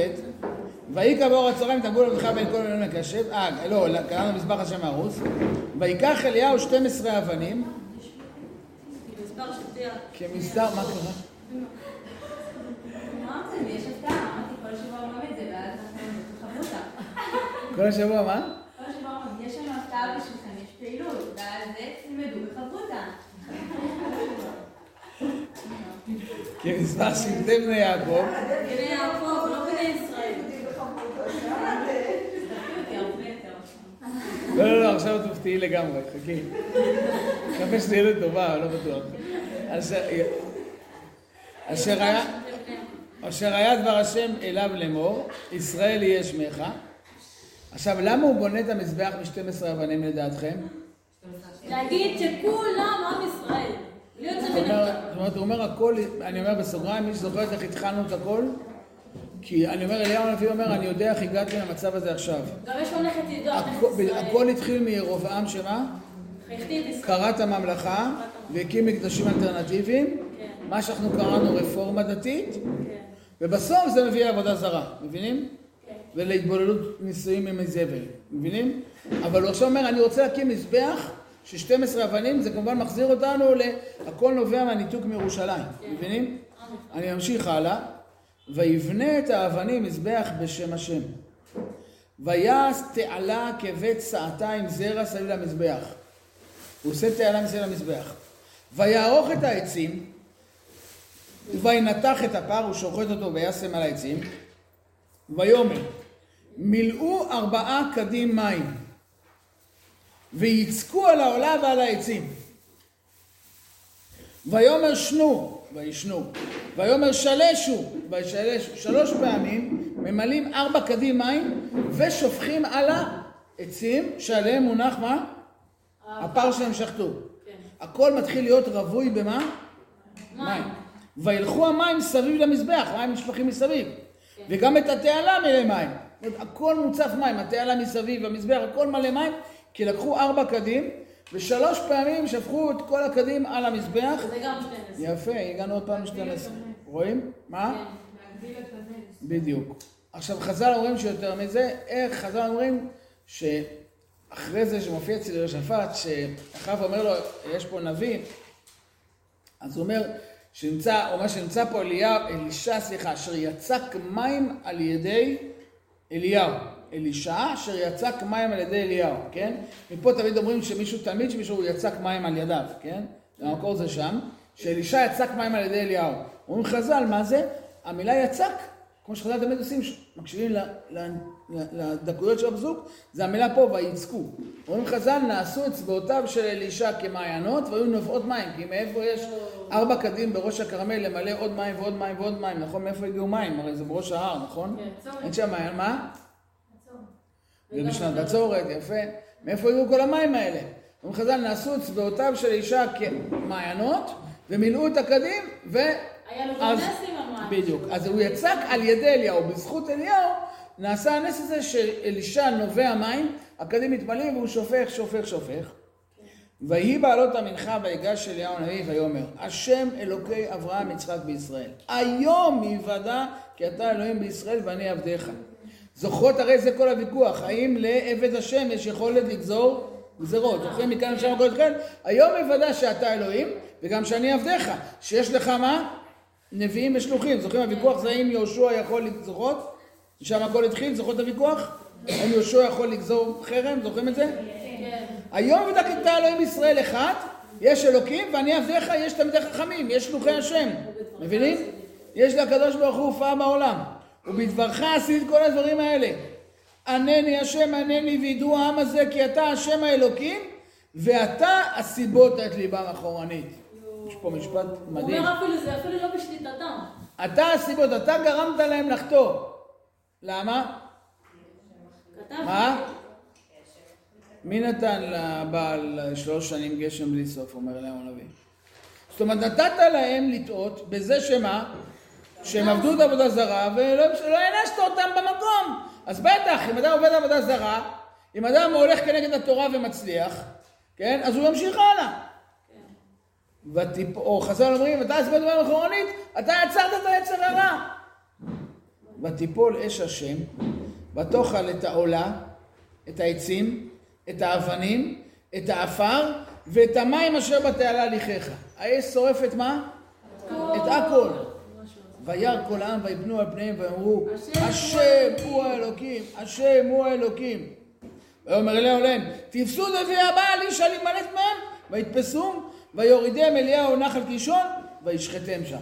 ויהי כעבור הצהריים תגבו לבך בין כל אלוהים לקשב. אה, לא, קראנו מזבח השם הרוס. ויקח אליהו 12 אבנים. כמסתר, מה קרה?
כל שבוע אומרים את זה, ואז אנחנו תחברו אותה.
כל השבוע מה?
כל שבוע אומרים, יש לנו הפתעה בשבילכם, יש פעילות, ואז זה תלמדו וחברו אותה.
כמספר שבטי בני יעקב.
בני יעקב, לא בני ישראל.
לא, לא, לא, עכשיו את תופתעי לגמרי, חכי. מקווה שתהיה לי טובה, אבל לא בטוח. אשר- היה... אשר היה דבר השם אליו לאמור, ישראל יהיה שמך. עכשיו, למה הוא בונה את המזבח מ-12 אבנים לדעתכם?
להגיד שכולם עם ישראל.
זאת אומרת, הוא אומר הכל, אני אומר בסוגריים, מי שזוכר איך התחלנו את הכל? כי אני אומר, אליהו הנביא אומר, אני יודע איך הגעתי למצב הזה עכשיו.
גם יש ממלכת ידוע,
הכל- התחיל מירובעם שמה?
חייכתי את ישראל.
קרא את הממלכה והקים מקדשים אלטרנטיביים,
כן,
מה שאנחנו קראנו רפורמה דתית,
כן,
ובסוף זה מביא לעבודה זרה, מבינים?
כן.
ולהתבוללות נישואים עם זבל, מבינים? אבל הוא עכשיו אומר, אני רוצה להקים מזבח של 12 אבנים, זה כמובן מחזיר אותנו ל... הכל נובע מהניתוק מירושלים, מבינים? אני ממשיך הלאה. ויבנה את האבנים מזבח בשם השם. ויעש תעלה כבית סעתה עם זרע סביב למזבח. הוא עושה תעלה מסביב למזבח. ויערוך את העצים, וינתח את הפר, הוא שוחט אותו וישם על העצים. ויאמר, מילאו ארבעה קדים מים, ויצקו על העולה ועל העצים. ויאמר שנו, וישנו. ויאמר שלשו, וישלשו. שלוש פעמים ממלאים ארבע קדים מים ושופכים על העצים שעליהם מונח מה? הפר שהם שחטו.
כן.
הכל מתחיל להיות רווי במה? מים. וילכו המים סביב למזבח, מים נשפכים מסביב. וגם את התעלה מלא מים. הכל מוצף מים, התעלה מסביב, המזבח, הכל מלא מים, כי לקחו ארבע קדים, ושלוש פעמים שפכו את כל הקדים על המזבח.
זה גם 12.
יפה, הגענו עוד פעם ל-12. רואים? מה?
כן.
בדיוק. עכשיו חז"ל אומרים שיותר מזה, איך חז"ל אומרים שאחרי זה שמופיע אצל יהושפט, שאחאב אומר לו, יש פה נביא, אז הוא אומר שנמצא, אומר שנמצא פה אליהו, אלישע, סליחה, אשר יצק מים על ידי אליהו. אלישע, אשר יצק מים על ידי אליהו, כן? מפה תמיד אומרים שמישהו תלמיד, שמישהו יצק מים על ידיו, כן? המקור זה שם, שאלישע יצק מים על ידי אליהו. אומרים חז"ל, מה זה? המילה יצק, כמו שחז"ל תמיד עושים, מקשיבים לדקויות של הפסוק, זה המילה פה, ויצקו. אומרים חז"ל, נעשו אצבעותיו של אלישע כמעיינות, והיו נובעות מים, כי מאיפה יש ארבע קדים בראש הכרמל למלא עוד מים ועוד מים ועוד מים, נכון? מאיפה הגיעו מים? הרי זה בראש ההר, נכון?
כן.
אין שם מעיין, מה? ובשנת בצורת, יפה. מאיפה הגיעו כל המים האלה? אומרים חז"ל, נעשו אצבעותיו של אישה כמעיינות, ומילאו את הקדים, ו...
היה לו
אז-
נס עם המים.
בדיוק. אז הוא יצק על ידי אליהו. בזכות אליהו נעשה הנס הזה שאלישע נובע מים, הקדים מתמלאים והוא שופך, שופך, שופך. ויהי בעלות המנחה ויגש אליהו הנביא ויאמר, השם אלוקי אברהם יצחק בישראל, היום יוודע כי אתה אלוהים בישראל ואני עבדיך. זוכרות הרי זה כל הוויכוח, האם לעבד השם יש יכולת לגזור גזרות, זוכרים מכאן לשם הכל התחיל? היום יוודע שאתה אלוהים וגם שאני עבדיך, שיש לך מה? נביאים ושלוחים, זוכרים הוויכוח זה האם יהושע יכול לגזרות? משם הכל התחיל, זוכרות את הוויכוח? האם יהושע יכול לגזור חרם, זוכרים את זה?
כן.
היום ודק אתה אלוהים ישראל אחד, יש אלוקים ואני עבדיך, יש תלמידי חכמים, יש שלוחי השם, מבינים? יש לקדוש ברוך הוא הופעה בעולם, ובדברך עשית כל הדברים האלה. ענני השם ענני וידעו העם הזה כי אתה השם האלוקים ואתה הסיבות את ליבם אחורנית. יש פה משפט
הוא
מדהים.
אומר אפילו זה אפילו לא בשליטתם.
אתה הסיבות, אתה גרמת להם לחטוא. למה? מה? מי נתן לבעל שלוש שנים גשם בלי סוף, אומר אליהו הנביא. זאת אומרת, נתת להם לטעות בזה שמה? שהם עבדו את עבודה זרה ולא לא הענשת אותם במקום. אז בטח, אם אדם עובד עבודה זרה, אם אדם הולך כנגד התורה ומצליח, כן? אז הוא ימשיך הלאה. או חז"ל אומרים, אתה עשית דבר אחורנית, אתה יצרת את היצר הרע. ותיפול אש השם, ותאכל את העולה, את העצים, את האבנים, את האפר, ואת המים אשר בתעלה הליכך. האש שורפת מה? את הכל. וירא כל העם ויפנו על פניהם ויאמרו, השם הוא האלוקים, השם הוא האלוקים. ויאמר אליהו להם, תפסו נביא הבעל איש על להימלט מהם, ויתפסום, ויורידם אליהו נחל קישון, וישחטם שם.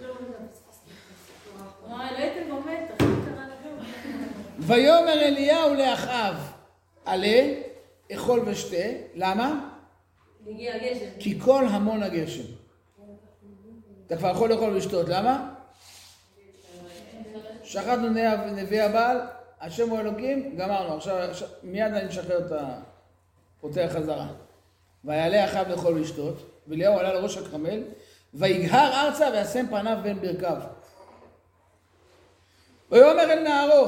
לא?
ויאמר אליהו לאחאב, עלה, אכול ושתה, למה? כי כל המון הגשם. אתה כבר יכול לאכול ולשתות, למה? שחטנו נביא- הבעל, השם הוא אלוקים, גמרנו, עכשיו מיד אני משחרר את ה... פותח חזרה. ויעלה אחאב לאכול ולשתות, ואליהו עלה לראש הכרמל, ויגהר ארצה וישם פניו בין ברכיו. ויאמר אל נערו,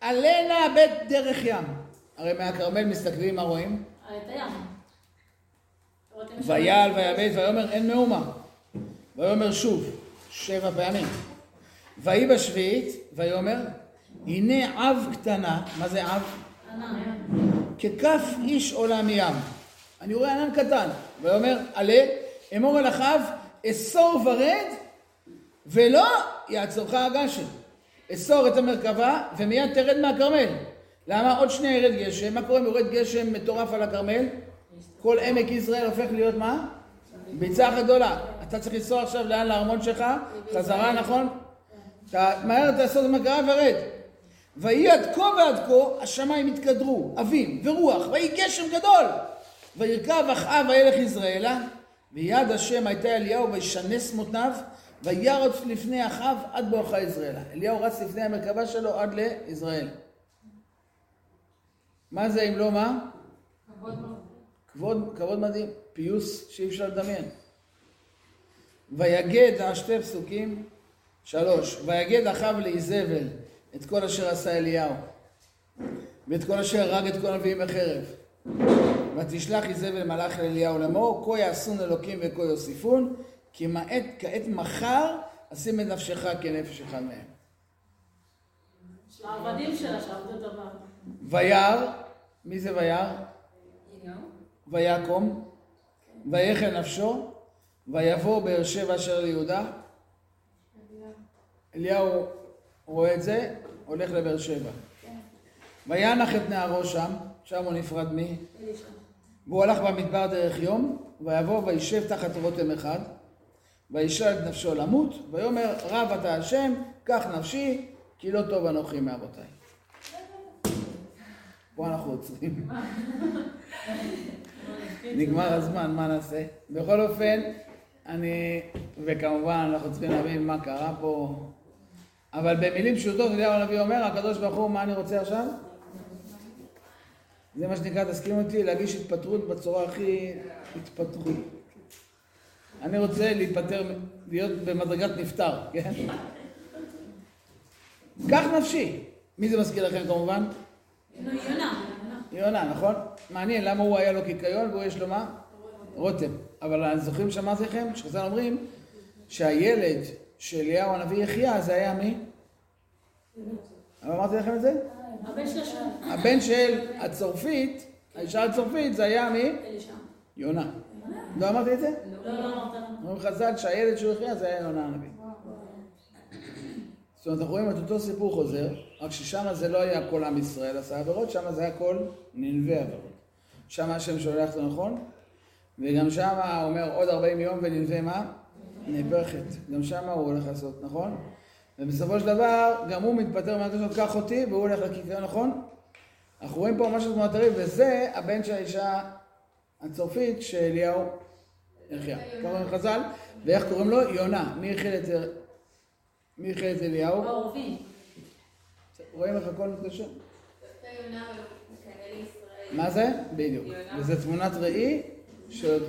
עלה נא בית דרך ים. הרי מהכרמל מסתכלים, מה רואים?
את הים.
ויעל ויבט ויאמר אין מאומה. ויאמר שוב, שבע פעמים. ויהי בשביעית, ויאמר, הנה עב קטנה, מה זה?
ענן.
ככף איש עולה מים. אני רואה ענן קטן. ויאמר, עלה, אמור אל אחאב, אסור ורד, ולא יעצורך הגשם. אסור את המרכבה, ומיד תרד מהכרמל. למה? עוד שנייה ירד גשם. מה קורה אם יורד גשם מטורף על הכרמל? כל עמק ישראל הופך להיות מה? ביצה אחת גדולה. אתה צריך לנסוע עכשיו לאן לארמון שלך, חזרה, נכון? אתה מהר תעשה את המרכבה ורד. ויהי עד כה ועד כה השמיים התקדרו, אבים ורוח, ויהי גשם גדול. וירכב אחאב וילך יזרעאלה, ויד השם הייתה אליהו וישנס מותניו, וירוץ לפני אחאב עד בואכה יזרעאלה. אליהו רץ לפני המרכבה שלו עד ליזרעאל. מה זה אם לא מה?
כבוד,
כבוד מדהים, פיוס שאי אפשר לדמיין. ויגד, אה, שתי פסוקים, שלוש, ויגד אחאב לאיזבל את כל אשר עשה אליהו, ואת כל אשר הרג את כל הנביאים בחרב. ותשלח איזבל מלאך לאליהו לאמור, כה יעשון אלוקים וכה יוסיפון, כי מעת כעת מחר אשים את נפשך כנפש אחד מהם.
של העבדים שלה שעבדו דבר.
וירא, מי זה וירא? ויקום, ויחל נפשו, ויבוא באר שבע אשר ליהודה. אליהו רואה את זה, הולך לבאר שבע. וינח את נערו שם, שם הוא נפרד מי? והוא הלך במדבר דרך יום, ויבוא וישב תחת רותם אחד, וישאל את נפשו למות, ויאמר רב אתה השם, קח נפשי, כי לא טוב אנוכי מאבותיי. פה אנחנו עוצרים. נגמר הזמן, מה נעשה? בכל אופן, אני, וכמובן אנחנו צריכים להבין מה קרה פה, אבל במילים פשוטות אליהו הנביא אומר, הקדוש ברוך הוא, מה אני רוצה עכשיו? זה מה שנקרא, תסכים אותי, להגיש התפטרות בצורה הכי התפטרות. אני רוצה להיפטר, להיות במדרגת נפטר, כן? קח נפשי. מי זה מזכיר לכם כמובן?
יונה.
יונה, נכון? מעניין, למה הוא היה לו קיקיון והוא יש לו מה? רותם. אבל זוכרים שאמרתי לכם? שחז"ל אומרים שהילד של אליהו הנביא יחיה זה היה מי? אבל אמרתי לכם את זה?
הבן של
הצרפית, האישה הצרפית זה היה מי? יונה. לא אמרתי את זה?
לא, לא אמרת לנו.
אומרים חז"ל שהילד שהוא יחיה זה היה יונה הנביא. זאת אומרת, אנחנו רואים את אותו סיפור חוזר, רק ששם זה לא היה כל עם ישראל עשה עבירות, שם זה היה כל נלווה עבירות. שם השם שולח אותו נכון, וגם שם הוא אומר עוד 40 יום ונלווה מה? נפחת. גם שם הוא הולך לעשות, נכון? ובסופו של דבר, גם הוא מתפטר מהקדושות, קח אותי, והוא הולך לכיכר, נכון? אנחנו רואים פה משהו תמונת הריב, וזה הבן של האישה הצרפית שאליהו יחיה. אומרים חז"ל, ואיך קוראים לו? יונה. מי הכיל את, מי הכיל את אליהו?
העורבים.
רואים איך הכל מתקשר?
יותר יונה, אבל מקנא לישראל.
מה זה? בדיוק. וזה תמונת ראי של